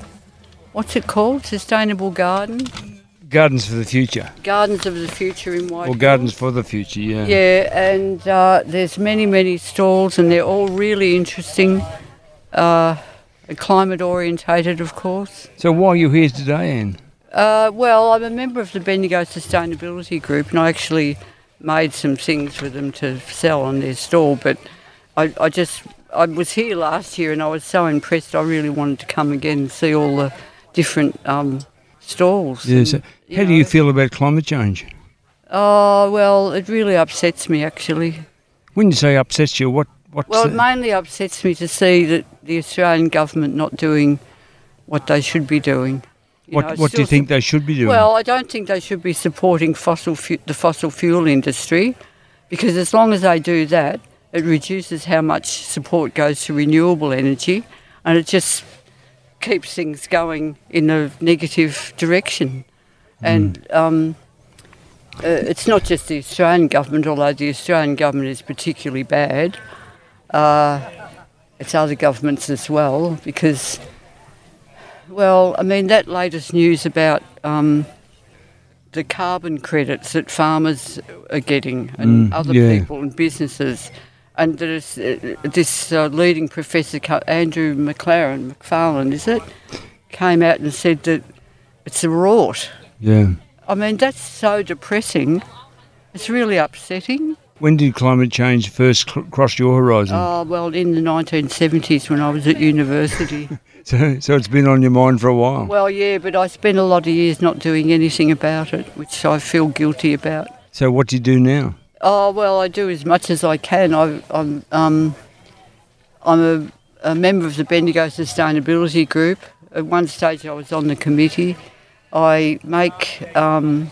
what's it called? Sustainable Garden? Gardens for the Future, Gardens of the Future in White. or Gardens for the Future, yeah. Yeah, and uh, there's many, many stalls, and they're all really interesting. Uh, climate orientated, of course. So, why are you here today, Anne? Uh, well, I'm a member of the Bendigo Sustainability Group, and I actually made some things for them to sell on their stall. But I, I just I was here last year, and I was so impressed. I really wanted to come again and see all the different um, stalls. Yeah, and, how do you feel about climate change? Oh well, it really upsets me actually. When you say upsets you, what what's Well, it mainly upsets me to see that the Australian government not doing what they should be doing. What know, what do you think they should be doing? Well, I don't think they should be supporting fossil fu- the fossil fuel industry because as long as they do that, it reduces how much support goes to renewable energy and it just keeps things going in a negative direction. And um, uh, it's not just the Australian government, although the Australian government is particularly bad. Uh, it's other governments as well because well, I mean, that latest news about um, the carbon credits that farmers are getting and Mm, other yeah. people and businesses, and there's uh, this uh, leading professor, Andrew McLaren, McFarlane, is it, came out and said that it's a rot. yeah. I mean, that's so depressing. It's really upsetting. When did climate change first cl- cross your horizon? Oh, well, in the 1970s when I was at university. so, so it's been on your mind for a while. Well, yeah, but I spent a lot of years not doing anything about it, which I feel guilty about. So what do you do now? Oh well, I do as much as I can. I, I'm um, I'm a, a member of the Bendigo Sustainability Group. At one stage, I was on the committee. I make um,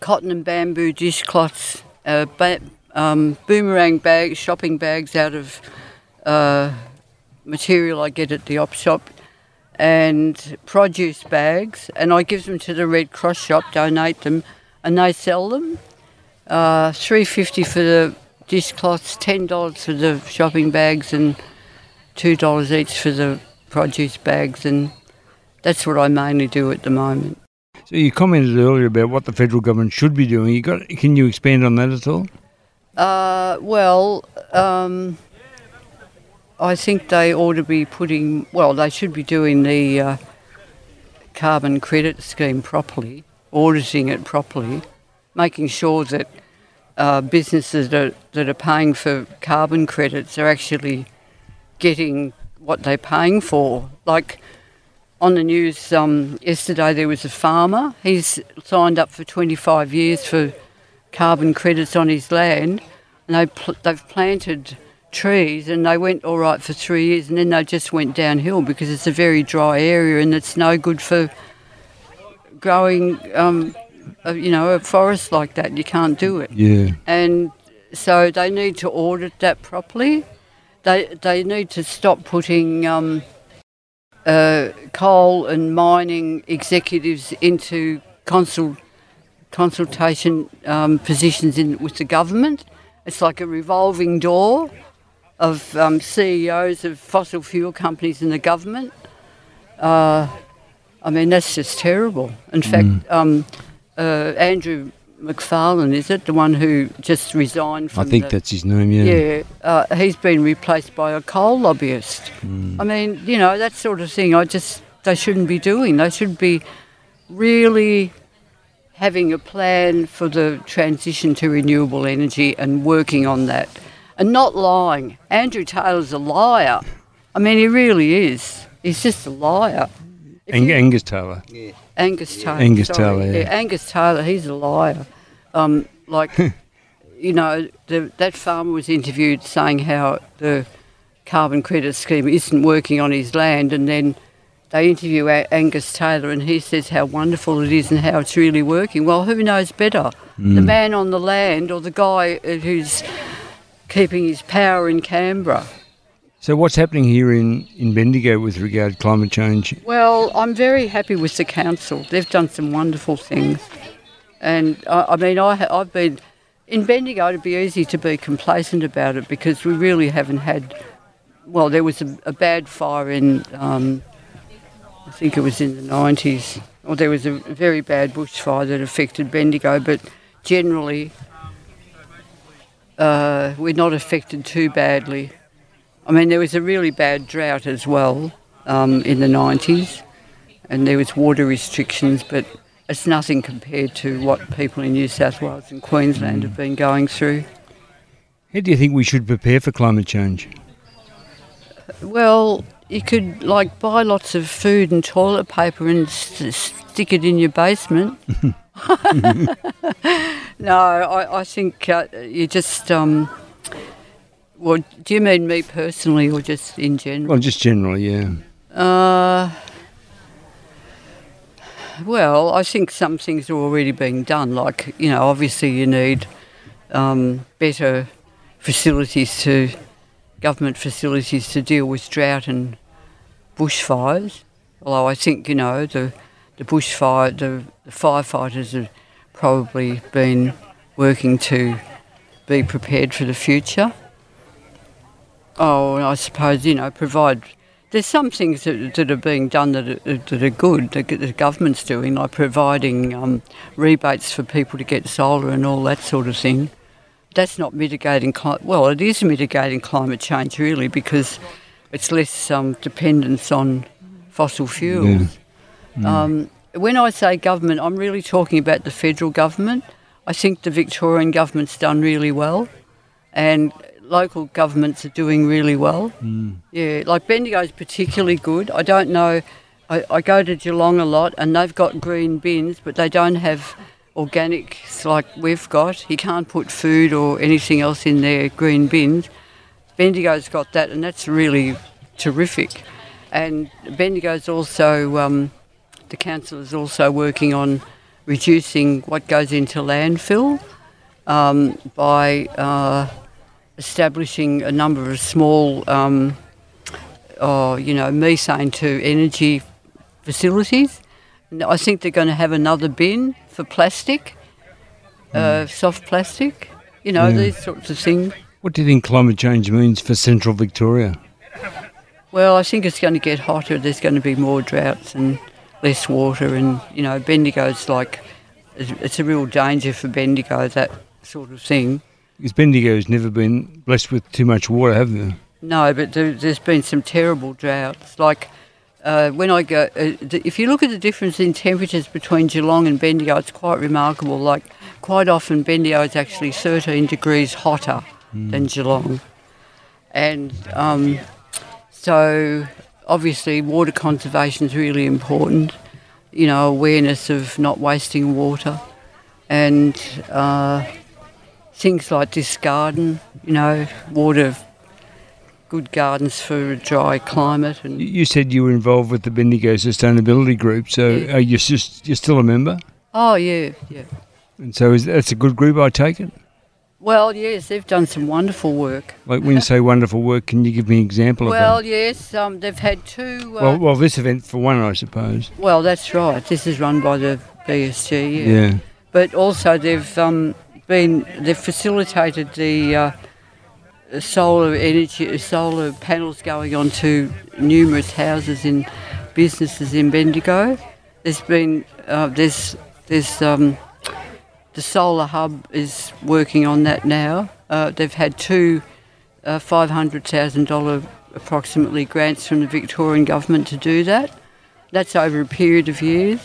cotton and bamboo dishcloths, ba- um, boomerang bags, shopping bags out of uh, material I get at the op shop, and produce bags, and I give them to the Red Cross shop, donate them, and they sell them. Uh, Three fifty for the dishcloths, ten dollars for the shopping bags, and two dollars each for the produce bags, and that's what I mainly do at the moment. So you commented earlier about what the federal government should be doing. You got? Can you expand on that at all? Uh, well, um, I think they ought to be putting, well, they should be doing the uh, carbon credit scheme properly, auditing it properly, making sure that uh, businesses that are, that are paying for carbon credits are actually getting what they're paying for. Like on the news um, yesterday, there was a farmer. He's signed up for 25 years for carbon credits on his land, and they pl- they've planted trees, and they went all right for three years, and then they just went downhill because it's a very dry area, and it's no good for growing, um, a, you know, a forest like that. You can't do it Yeah. and so they need to audit that properly. They they need to stop putting um, uh, coal and mining executives into consul, consultation um, positions in with the government. It's like a revolving door of um, CEOs of fossil fuel companies in the government. Uh, I mean, that's just terrible. In fact, um, uh, Andrew McFarlane, is it the one who just resigned from I think the, that's his name. Yeah. yeah, uh, he's been replaced by a coal lobbyist. I mean, you know, that sort of thing. I just they shouldn't be doing. They should be really having a plan for the transition to renewable energy and working on that and not lying. Andrew Taylor's a liar. I mean, he really is. He's just a liar. Ang- you- Angus Taylor. Angus Taylor. Angus sorry. Taylor, yeah. Angus Taylor, he's a liar. Um, like, you know, the, that farmer was interviewed saying how the carbon credit scheme isn't working on his land, and then they interview A- Angus Taylor, and he says how wonderful it is and how it's really working. Well, who knows better? The man on the land or the guy who's keeping his power in Canberra? So what's happening here in, in Bendigo with regard to climate change? Well, I'm very happy with the council. They've done some wonderful things, and I, I mean, I, I've been in Bendigo. It'd be easy to be complacent about it because we really haven't had. Well, there was a, a bad fire in, um, I think it was in the 90s, or there was a very bad bushfire that affected Bendigo, but generally uh, we're not affected too badly. I mean, there was a really bad drought as well um, in the 90s, and there was water restrictions, but it's nothing compared to what people in New South Wales and Queensland have been going through. How do you think we should prepare for climate change? Well, you could like buy lots of food and toilet paper and s- stick it in your basement. no, I, I think uh, you just. Um, well, do you mean me personally or just in general? Well, just generally, yeah. Uh, well, I think some things are already being done. Like, you know, obviously you need um, better facilities to, government facilities to deal with drought and bushfires. Although I think, you know, the, the bushfire, the, the firefighters have probably been working to be prepared for the future. Oh, I suppose, you know, provide. There's some things that, that are being done that are, that are good, that the government's doing, like providing um, rebates for people to get solar and all that sort of thing. That's not mitigating, climate. well, it is mitigating climate change really because it's less um, dependence on fossil fuels. Um, when I say government, I'm really talking about the federal government. I think the Victorian government's done really well, and local governments are doing really well. Yeah, like Bendigo's particularly good. I don't know. I, I go to Geelong a lot, and they've got green bins, but they don't have organics like we've got. You can't put food or anything else in their green bins. Bendigo's got that, and that's really terrific. And Bendigo's also, um, the council is also working on reducing what goes into landfill um, by uh, establishing a number of small, um, oh, you know, methane to energy facilities. And I think they're going to have another bin for plastic, uh, soft plastic, you know, Yeah. these sorts of things. What do you think climate change means for central Victoria? Well, I think it's going to get hotter. There's going to be more droughts and less water, and you know, Bendigo's like it's a real danger for Bendigo that sort of thing. Because Bendigo's never been blessed with too much water, have they? No, but there, there's been some terrible droughts. Like uh, when I go, uh, if you look at the difference in temperatures between Geelong and Bendigo, it's quite remarkable. Like quite often, Bendigo is actually 13 degrees hotter than Geelong, and um, so obviously water conservation is really important. You know, awareness of not wasting water, and uh, things like this garden. You know, water good gardens for a dry climate You- and You said you were involved with the Bendigo Sustainability Group, so Yeah. are you just you're still a member? oh yeah yeah And so is that's a good group, I take it. well yes they've done some wonderful work Like when you say wonderful work, can you give me an example well of that? Well, yes um, they've had two uh, Well, well, this event for one, I suppose. well that's right this is run by the BSG yeah, Yeah. but also they've um, been they've facilitated the uh, solar energy solar panels going onto numerous houses and businesses in Bendigo. There's been uh, there's there's um, the solar hub is working on that now. Uh, they've had two uh, five hundred thousand dollar approximately grants from the Victorian government to do that. That's over a period of years.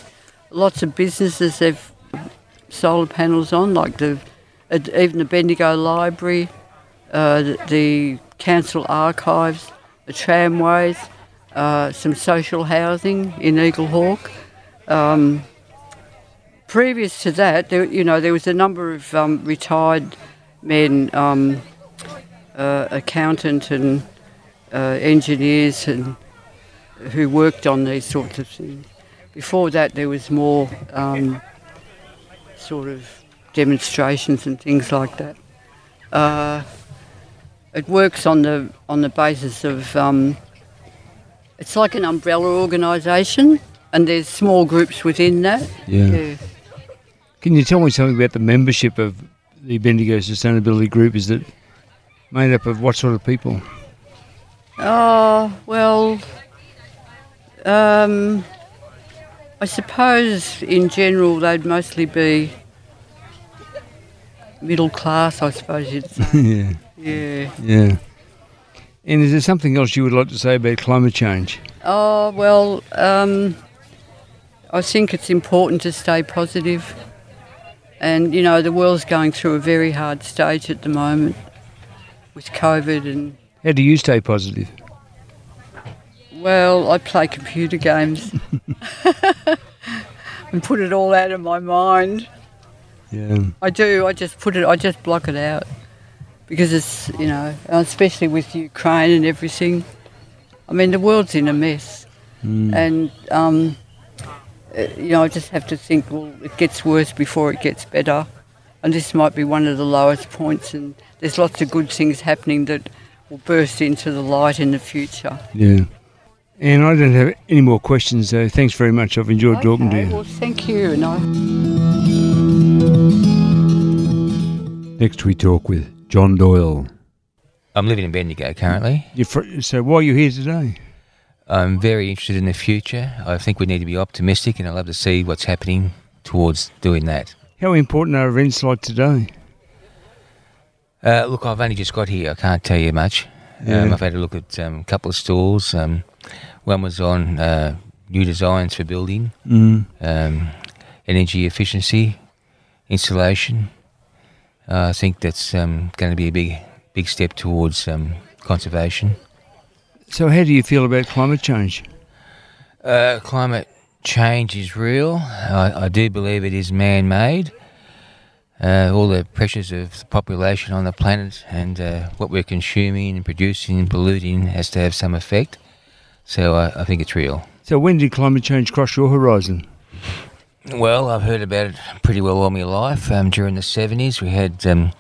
Lots of businesses have solar panels on, like the even the Bendigo Library, uh, the, council archives, the tramways, uh, some social housing in Eaglehawk. Um, previous to that, there, you know, there was a number of um, retired men, um, uh, accountant and uh, engineers, and who worked on these sorts of things. Before that, there was more um, sort of demonstrations and things like that. Uh, it works on the on the basis of um, it's like an umbrella organisation, and there's small groups within that. Yeah. Can you tell me something about the membership of the Bendigo Sustainability Group? Is it made up of what sort of people? Oh well, um, I suppose in general they'd mostly be middle class. I suppose you'd say. yeah. yeah. Yeah. And is there something else you would like to say about climate change? Oh well, um, I think it's important to stay positive. And you know the world's going through a very hard stage at the moment with COVID and How do you stay positive? well, I play computer games and put it all out of my mind. Yeah. I do. I just put it. I just block it out because it's you know, especially with Ukraine and everything. I mean, the world's in a mess, and um, uh, you know, I just have to think. Well, it gets worse before it gets better, and this might be one of the lowest points. And there's lots of good things happening that will burst into the light in the future. Yeah. And I don't have any more questions, so thanks very much. I've enjoyed talking to you. Well, thank you. And I. Next, we talk with John Doyle. I'm living in Bendigo currently. Fr- so, why are you here today? I'm very interested in the future. I think we need to be optimistic, and I love to see what's happening towards doing that. How important are events like today? Uh, look, I've only just got here. I can't tell you much. Yeah. Um, I've had a look at um, a couple of stalls. Um, one was on uh, new designs for building, Mm. um, energy efficiency, insulation. Uh, I think that's um, going to be a big, big step towards um, conservation. So, how do you feel about climate change? Uh, climate change is real. I, I do believe it is man made. Uh, all the pressures of the population on the planet and uh, what we're consuming and producing and polluting has to have some effect. So I, I think it's real. So, when did climate change cross your horizon? Well, I've heard about it pretty well all my life. Um, during the 70s, we had um,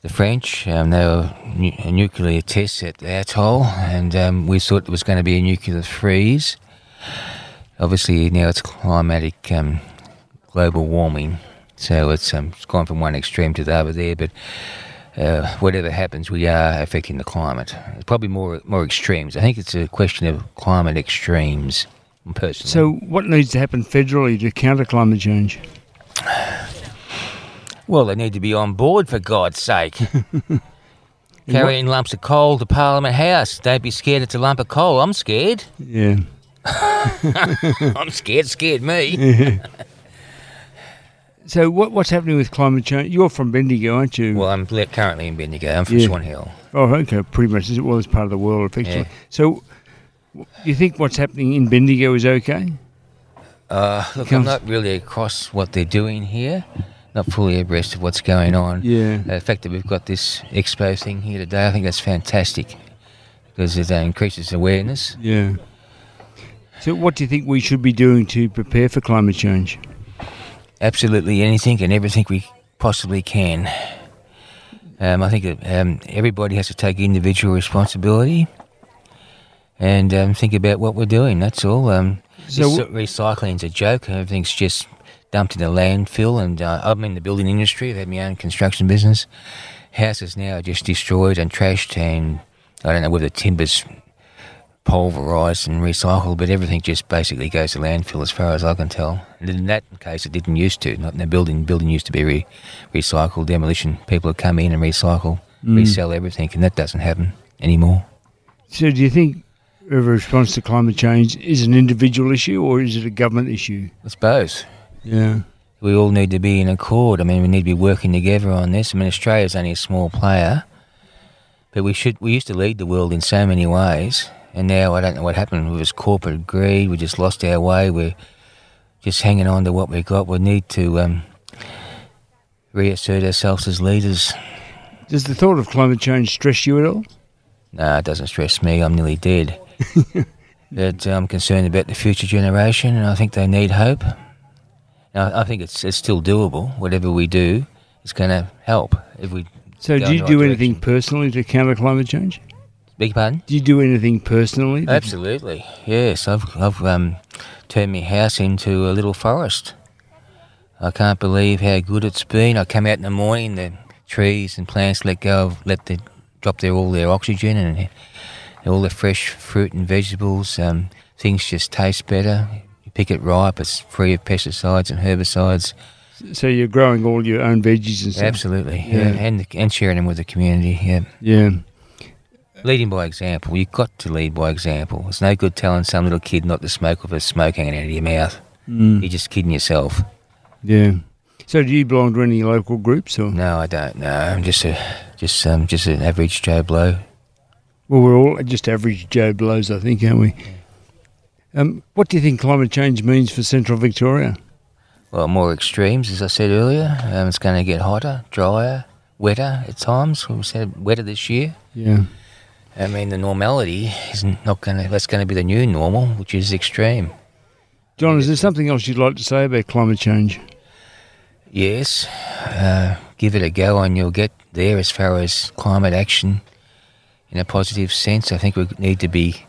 the French. Um, they were nu- nuclear test at the atoll, and um, we thought it was going to be a nuclear freeze. Obviously, now it's climatic um, global warming, so it's, um, it's gone from one extreme to the other there. But uh, whatever happens, we are affecting the climate. It's probably more more extremes. I think it's a question of climate extremes, personally. So, what needs to happen federally to counter climate change? Well, they need to be on board for God's sake. Carrying lumps of coal to Parliament House. Don't be scared it's a lump of coal. I'm scared. Yeah. I'm scared. Scared me. So, what, what's happening with climate change? You're from Bendigo, aren't you? Well, I'm currently in Bendigo. I'm from Yeah. Swan Hill. Oh, okay, pretty much. Well, it's part of the world, effectively. Yeah. So, w- you think what's happening in Bendigo is okay? Uh, look, I'm not really across what they're doing here. Not fully abreast of what's going on. Yeah. Uh, the fact that we've got this expo thing here today, I think that's fantastic because it uh, increases awareness. Yeah. So, what do you think we should be doing to prepare for climate change? absolutely anything and everything we possibly can. Um, I think that um, everybody has to take individual responsibility and um, think about what we're doing. That's all. Um, So this wh- sort recycling's a joke. Everything's just dumped in the landfill. And uh, I'm in the building industry. I've had my own construction business. Houses now are just destroyed and trashed, and I don't know whether the timber's pulverised and recycled, but everything just basically goes to landfill as far as I can tell. And in that case, it didn't used to. Not in the building. Building used to be re- recycled. Demolition people would come in and recycle, resell everything, and that doesn't happen anymore. So, do you think of response to climate change is an individual issue or is it a government issue? It's both. Yeah. We all need to be in accord. I mean, we need to be working together on this. I mean, Australia's only a small player, but we should. We used to lead the world in so many ways, and now I don't know what happened with this corporate greed. We just lost our way. We're just hanging on to what we got. We need to um, reassert ourselves as leaders. Does the thought of climate change stress you at all? No, it doesn't stress me. I'm nearly dead. but I'm concerned about the future generation, and I think they need hope. Now, I think it's it's still doable. Whatever we do, it's going to help if we. So, do you the do right anything direction. personally to counter climate change? Beg your pardon? Do you do anything personally? Absolutely, yes. I've I've um, turned my house into a little forest. I can't believe how good it's been. I come out in the morning, the trees and plants let go, of, let the drop their all their oxygen and all the fresh fruit and vegetables. Um, things just taste better. You pick it ripe. It's free of pesticides and herbicides. So you're growing all your own veggies and stuff. Absolutely, yeah, Yeah. and and sharing them with the community. Yeah. Yeah. Leading by example. You've got to lead by example. It's no good telling some little kid not to smoke with a smoke hanging out of your mouth. Mm. You're just kidding yourself. Yeah. So do you belong to any local groups or? No, I don't. No, I'm just a just um just an average Joe Blow. Well, we're all just average Joe Blows, I think, aren't we? Um, what do you think climate change means for central Victoria? Well, more extremes, as I said earlier. Um, it's going to get hotter, drier, wetter at times. We said wetter this year. Yeah. I mean, the normality is not going to. That's going to be the new normal, which is extreme. John, is there something else you'd like to say about climate change? Yes, uh, give it a go and you'll get there as far as climate action in a positive sense. I think we need to be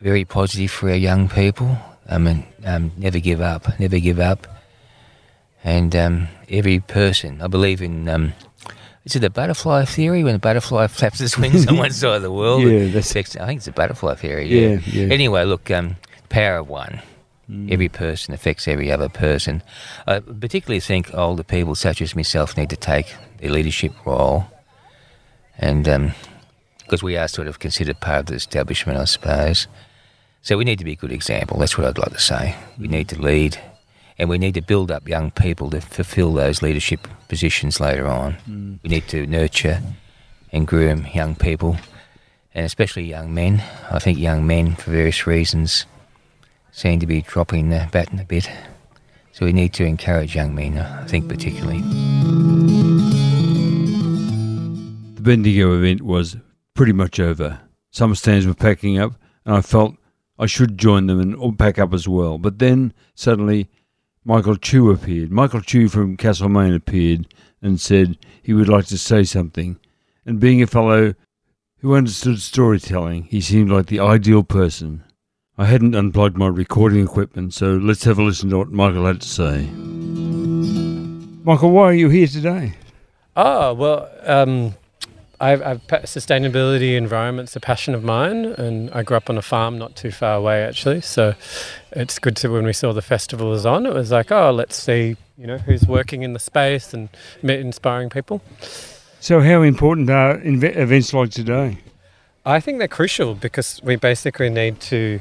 very positive for our young people. I mean, um, never give up, never give up. And um, every person, I believe in, um, is it the butterfly theory when a butterfly flaps its wings on one side of the world? Yeah, that's- affects- I think it's the butterfly theory. Yeah, yeah. Anyway, look, um, power of one. Every person affects every other person. I particularly think older people, such as myself, need to take their leadership role, and because we are sort of considered part of the establishment, I suppose. So we need to be a good example. That's what I'd like to say. We need to lead, and we need to build up young people to fulfil those leadership positions later on. Mm. We need to nurture and groom young people, and especially young men. I think young men, for various reasons, seem to be dropping the baton a bit. So we need to encourage young men, I think, particularly. The Bendigo event was pretty much over. Some stands were packing up, and I felt I should join them and pack up as well. But then suddenly Michael Chew appeared. Michael Chew from Castlemaine appeared and said he would like to say something. And being a fellow who understood storytelling, he seemed like the ideal person. I hadn't unplugged my recording equipment, so let's have a listen to what Michael had to say. Michael, why are you here today? Ah, well, um, I've, I've sustainability, environment's a passion of mine, and I grew up on a farm not too far away actually. So it's good to when we saw the festival was on. It was like, oh, let's see, you know, who's working in the space and inspiring people. So, how important are inve- events like today? I think they're crucial because we basically need to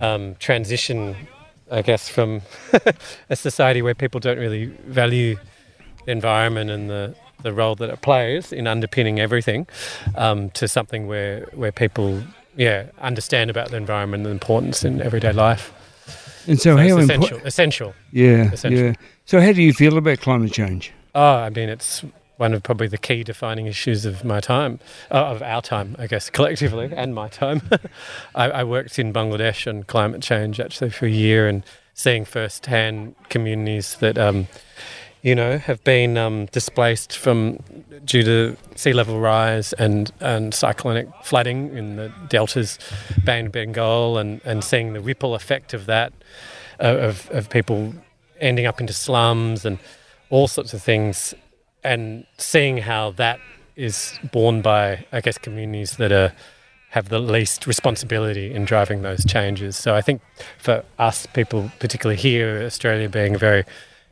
um, transition, I guess, from a society where people don't really value the environment and the, the role that it plays in underpinning everything um, to something where, where people yeah, understand about the environment and the importance in everyday life. And so, So how it's impo- essential. Essential. Yeah, Essential. yeah. So, how do you feel about climate change? Oh, I mean, it's one of probably the key defining issues of my time, uh, of our time, I guess, collectively, and my time. I, I worked in Bangladesh on climate change actually for a year and seeing firsthand communities that, um, you know, have been um, displaced from due to sea level rise and, and cyclonic flooding in the deltas, Bay Bengal, and, and seeing the ripple effect of that, uh, of, of people ending up into slums and all sorts of things and seeing how that is borne by, I guess, communities that are have the least responsibility in driving those changes. So I think for us, people, particularly here, Australia being a very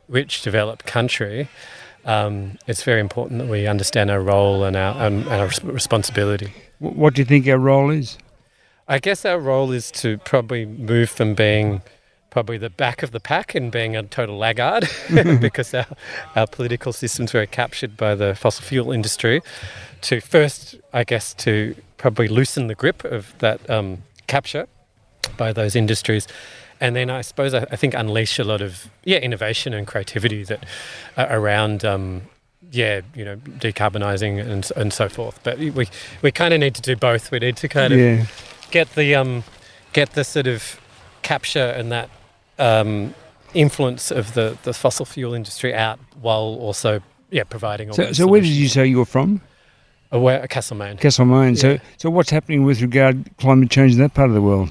rich, developed country, um, it's very important that we understand our role and our, and, and our responsibility. What do you think our role is? I guess our role is to probably move from being probably the back of the pack and being a total laggard because our, our political system's very captured by the fossil fuel industry to first, I guess, to probably loosen the grip of that um, capture by those industries. And then I suppose I, I, think unleash a lot of yeah innovation and creativity that uh, around um, yeah you know decarbonising and and so forth. But we we kind of need to do both. We need to kind of yeah. get the um, get the sort of capture and that um, influence of the, the fossil fuel industry out while also yeah providing. so, so where did you say you were from? Uh, where Castlemaine. Castlemaine. Yeah. So, so what's happening with regard to climate change in that part of the world?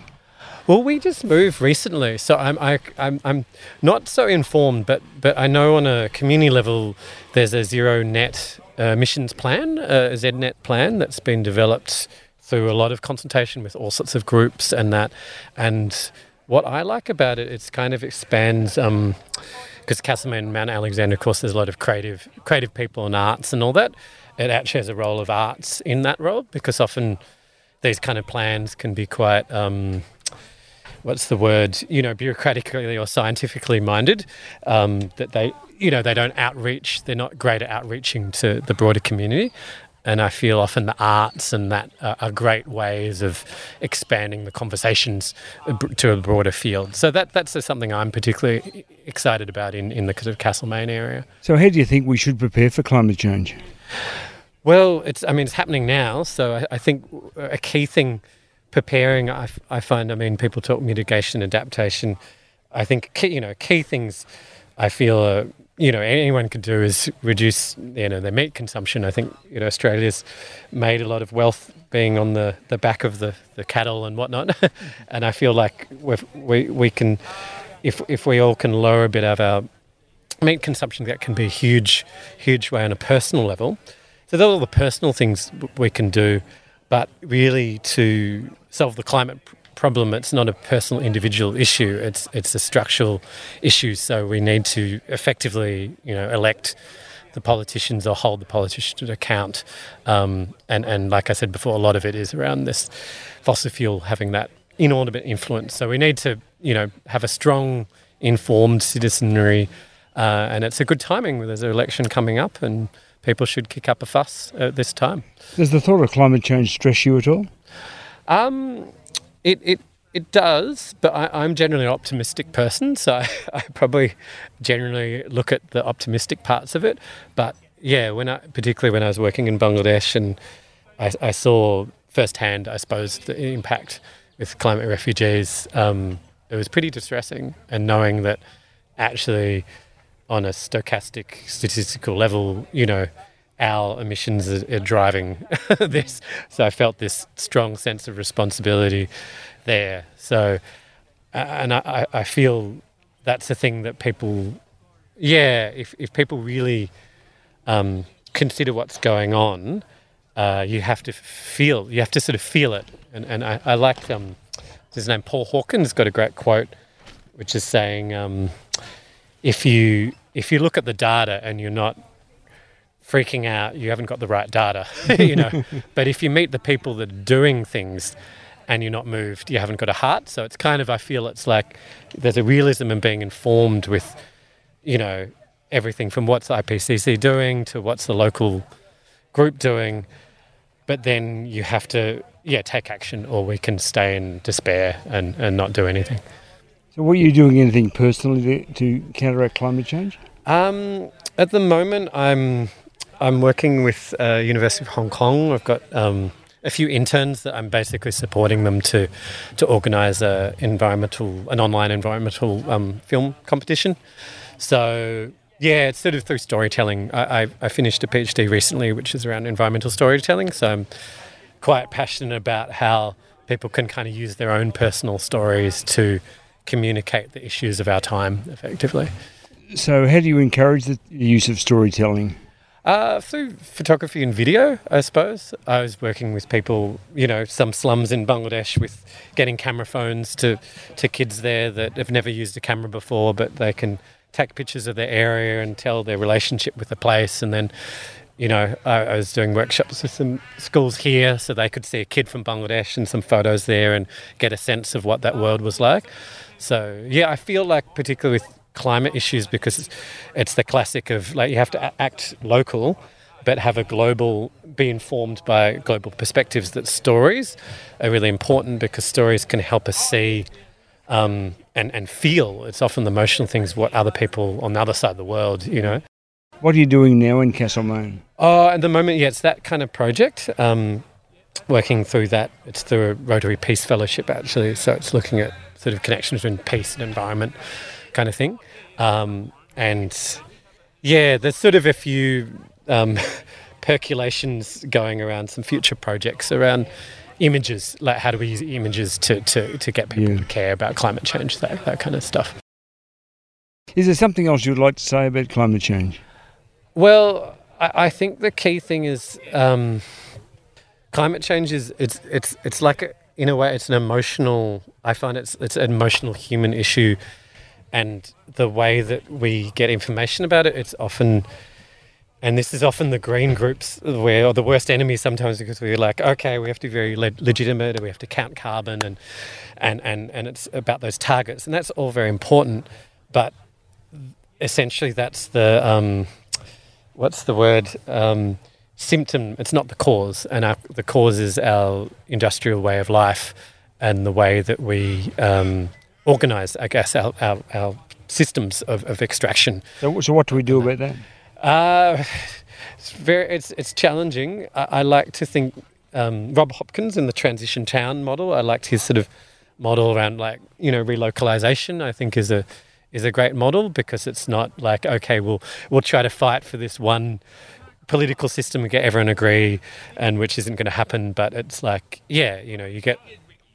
Well, we just moved recently, so I'm I, am i I'm not so informed, but but I know on a community level, there's a zero net uh, emissions plan, uh, a ZNet plan that's been developed through a lot of consultation with all sorts of groups and that, and what I like about it, it's kind of expands. Um, because and Mount Alexander, of course, there's a lot of creative, creative people and arts and all that. It actually has a role of arts in that role because often these kind of plans can be quite, um, what's the word, you know, bureaucratically or scientifically minded. Um, that they, you know, they don't outreach. They're not great at outreaching to the broader community. And I feel often the arts and that are great ways of expanding the conversations to a broader field. So that that's something I'm particularly excited about in, in the kind of Castlemaine area. So how do you think we should prepare for climate change? Well, it's I mean it's happening now. So I, I think a key thing preparing I, I find I mean people talk mitigation adaptation. I think key, you know key things I feel are you know anyone could do is reduce you know their meat consumption. I think you know Australia's made a lot of wealth being on the, the back of the, the cattle and whatnot, and I feel like we we can if if we all can lower a bit of our meat consumption, that can be a huge huge way on a personal level. So those are all the personal things we can do, but really to solve the climate problem. It's not a personal individual issue. It's it's a structural issue. So we need to effectively, you know, elect the politicians or hold the politicians to account. Um, and and like I said before, a lot of it is around this fossil fuel having that inordinate influence. So we need to, you know, have a strong, informed citizenry. Uh, and it's a good timing. There's an election coming up, and people should kick up a fuss at this time. Does the thought of climate change stress you at all? Um, it, it, it does, but I, am generally an optimistic person, so I, I, probably generally look at the optimistic parts of it. But yeah, when I, particularly when I was working in Bangladesh and I, I saw firsthand, I suppose, the impact with climate refugees, um, it was pretty distressing. And knowing that actually, on a stochastic statistical level, you know, our emissions are, are driving this. So I felt this strong sense of responsibility there. So, and I, I feel that's a thing that people, yeah, if, if people really um, consider what's going on, uh, you have to feel, you have to sort of feel it. And, and I, I like, um, his name, Paul Hawken's got a great quote, which is saying, um, if you if you look at the data and you're not freaking out, you haven't got the right data, you know. but if you meet the people that are doing things and you're not moved, you haven't got a heart. So it's kind of, I feel it's like there's a realism in being informed with, you know, everything from what's IPCC doing to what's the local group doing. But then you have to, yeah, take action or we can stay in despair and, and not do anything. So, what are you doing anything personally to, to counteract climate change? Um, at the moment, I'm I'm working with uh, University of Hong Kong. I've got um, a few interns that I'm basically supporting them to to organise a environmental an online environmental um, film competition. So yeah, it's sort of through storytelling. I, I, I, finished a PhD recently, which is around environmental storytelling. So I'm quite passionate about how people can kind of use their own personal stories to communicate the issues of our time effectively. So, how do you encourage the use of storytelling? Uh, through photography and video, I suppose. I was working with people, you know, some slums in Bangladesh with getting camera phones to, to kids there that have never used a camera before, but they can take pictures of their area and tell their relationship with the place and then you know, I, I, was doing workshops with some schools here so they could see a kid from Bangladesh and some photos there and get a sense of what that world was like. So, yeah, I feel like, particularly with climate issues, because it's the classic of like you have to act local but have a global, be informed by global perspectives that stories are really important because stories can help us see um, and, and feel. It's often the emotional things what other people on the other side of the world, you know. What are you doing now in Castlemaine? Oh, at the moment, yeah, it's that kind of project. Um, working through that, it's through a Rotary Peace Fellowship actually. So it's looking at sort of connections between peace and environment, kind of thing. Um, and yeah, there's sort of a few um, percolations going around some future projects around images, like how do we use images to, to, to get people yeah. to care about climate change, that, that kind of stuff. Is there something else you'd like to say about climate change? Well, I, I think the key thing is um, climate change is it's it's it's like a, in a way it's an emotional. I find it's it's an emotional human issue, and the way that we get information about it, it's often and this is often the green groups where the worst enemies sometimes because we're like, okay, we have to be very le- legitimate and we have to count carbon and, and, and, and it's about those targets. And that's all very important. But essentially, that's the, um, what's the word? Um, symptom. It's not the cause. And our, the cause is our industrial way of life and the way that we um, organize, I guess, our, our, our systems of, of extraction. So, so what do we do about that? Uh, it's very it's it's challenging. I, I like to think um, Rob Hopkins in the transition town model. I liked his sort of model around like you know relocalization. I think is a is a great model because it's not like okay we'll we'll try to fight for this one political system and get everyone agree and which isn't going to happen but it's like yeah you know you get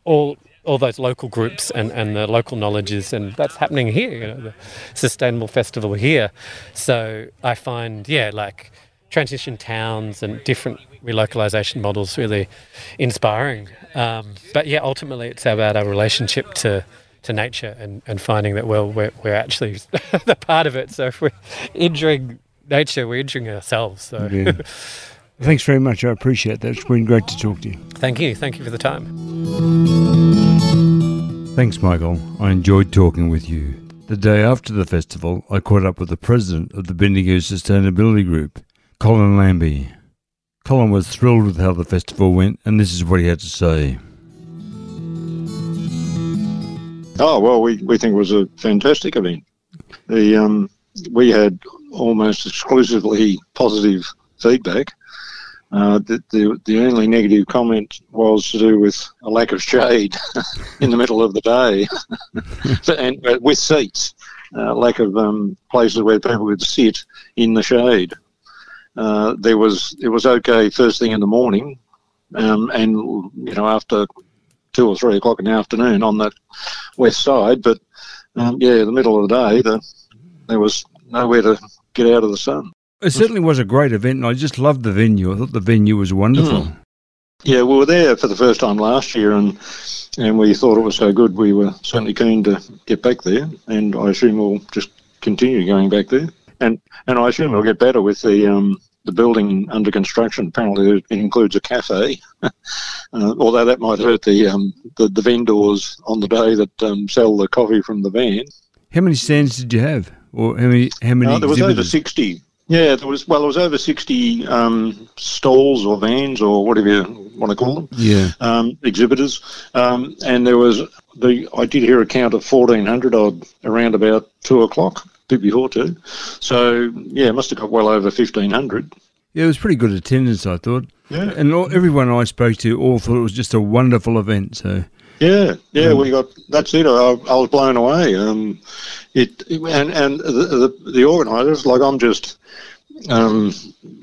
all all those local groups and, and the local knowledges, and that's happening here, you know, the Sustainable Festival here. So I find, yeah, like transition towns and different relocalization models really inspiring. Um, but yeah, ultimately it's about our relationship to to nature and, and finding that well we're, we're actually the part of it. So if we're injuring nature, we're injuring ourselves. So. Yeah. Thanks very much. I appreciate that. It's been great to talk to you. Thank you. Thank you for the time. Thanks, Michael. I enjoyed talking with you. The day after the festival, I caught up with the president of the Bendigo Sustainability Group, Colin Lambie. Colin was thrilled with how the festival went, and this is what he had to say. Oh, well, we, we think it was a fantastic event. The um, We had almost exclusively positive feedback uh, the, the, the only negative comment was to do with a lack of shade in the middle of the day, and uh, with seats, uh, lack of um, places where people could sit in the shade. Uh, there was it was okay first thing in the morning, um, and you know after two or three o'clock in the afternoon on that west side, but um, yeah, the middle of the day, the, there was nowhere to get out of the sun. It certainly was a great event, and I just loved the venue. I thought the venue was wonderful. Mm. Yeah, we were there for the first time last year, and and we thought it was so good. We were certainly keen to get back there, and I assume we'll just continue going back there. And and I assume it'll get better with the um, the building under construction. Apparently, it includes a cafe, uh, although that might hurt the, um, the, the vendors on the day that um, sell the coffee from the van. How many stands did you have, or how many? How many? Uh, there was over sixty. Yeah, there was well, it was over sixty um, stalls or vans or whatever you want to call them. Yeah. Um, exhibitors, um, and there was the I did hear a count of fourteen hundred odd around about two o'clock, before two. So yeah, must have got well over fifteen hundred. Yeah, it was pretty good attendance, I thought. Yeah. And all, everyone I spoke to all thought it was just a wonderful event. So. Yeah, yeah, um, we got that's it. I, I was blown away. Um, it and and the the, the organisers like I'm just um,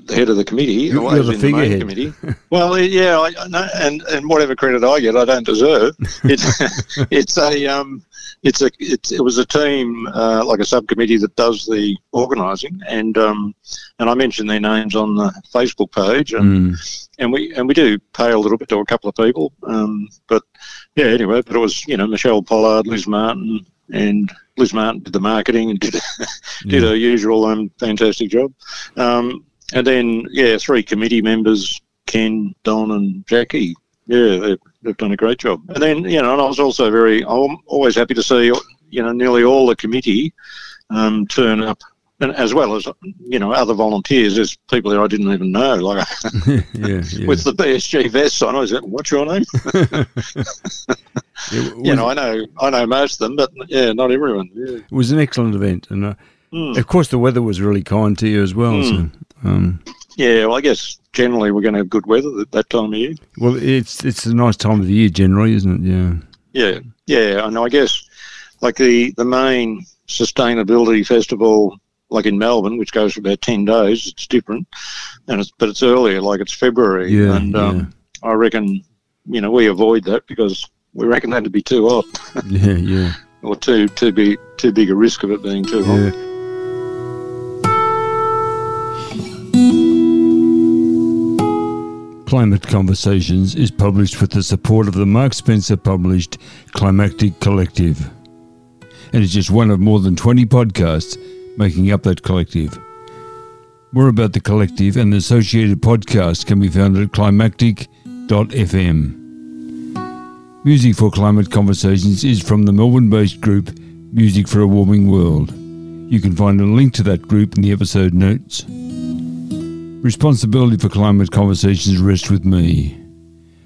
the head of the committee. You're, you're the figurehead. Committee. well, yeah, I, and and whatever credit I get, I don't deserve. It's it's a um, it's a it's, it was a team uh, like a subcommittee that does the organising, and um, and I mentioned their names on the Facebook page, and mm. and we and we do pay a little bit to a couple of people, um, but yeah, anyway, but it was you know Michelle Pollard, Liz Martin, and Liz Martin did the marketing and did did yeah. her usual um, fantastic job. Um, and then yeah, three committee members: Ken, Don, and Jackie. Yeah, they've, done a great job. And then you know, and I was also very, I'm always happy to see you know nearly all the committee um, turn up and as well as you know other volunteers. There's people that I didn't even know, like yeah, yeah. with the BSG vests on. I was like, "What's your name?" Yeah, you know, I know, I know most of them, but yeah, not everyone. It was an excellent event, and uh, Mm. of course the weather was really kind to you as well. Mm. So, um, Yeah, well, I guess generally we're going to have good weather at that time of year. well, it's it's a nice time of the year generally, isn't it? Yeah. Yeah, yeah, and I guess like the the main sustainability festival, like in Melbourne, which goes for about ten days, it's different, and it's but it's earlier, like it's February, Yeah, and um, I reckon you know we avoid that because we reckon that'd be too hot Yeah, yeah, or too too big too big a risk of it being too hot. Climate Conversations is published with the support of the Mark Spencer published Climactic Collective. And it's just one of more than 20 podcasts making up that collective. More about the collective and the associated podcasts can be found at climactic.fm. Music for Climate Conversations is from the Melbourne based group Music for a Warming World. You can find a link to that group in the episode notes. Responsibility for climate conversations rests with me.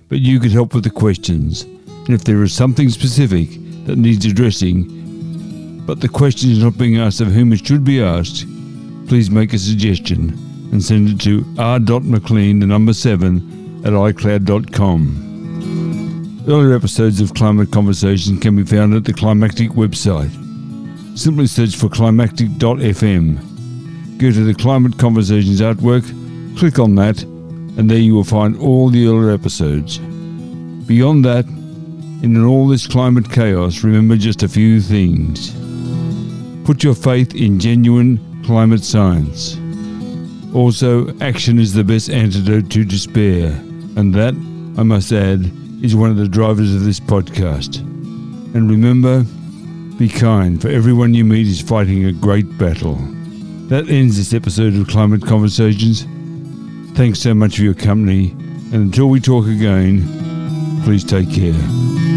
But you could help with the questions, and if there is something specific that needs addressing, but the question is not being asked of whom it should be asked, please make a suggestion and send it to r.mclean, the number 7, at iCloud.com. Earlier episodes of Climate Conversation can be found at the Climactic website. Simply search for climactic.fm. Go to the Climate Conversations artwork, click on that, and there you will find all the earlier episodes. Beyond that, in all this climate chaos, remember just a few things. Put your faith in genuine climate science. Also, action is the best antidote to despair, and that, I must add, is one of the drivers of this podcast. And remember, be kind, for everyone you meet is fighting a great battle. That ends this episode of Climate Conversations. Thanks so much for your company, and until we talk again, please take care.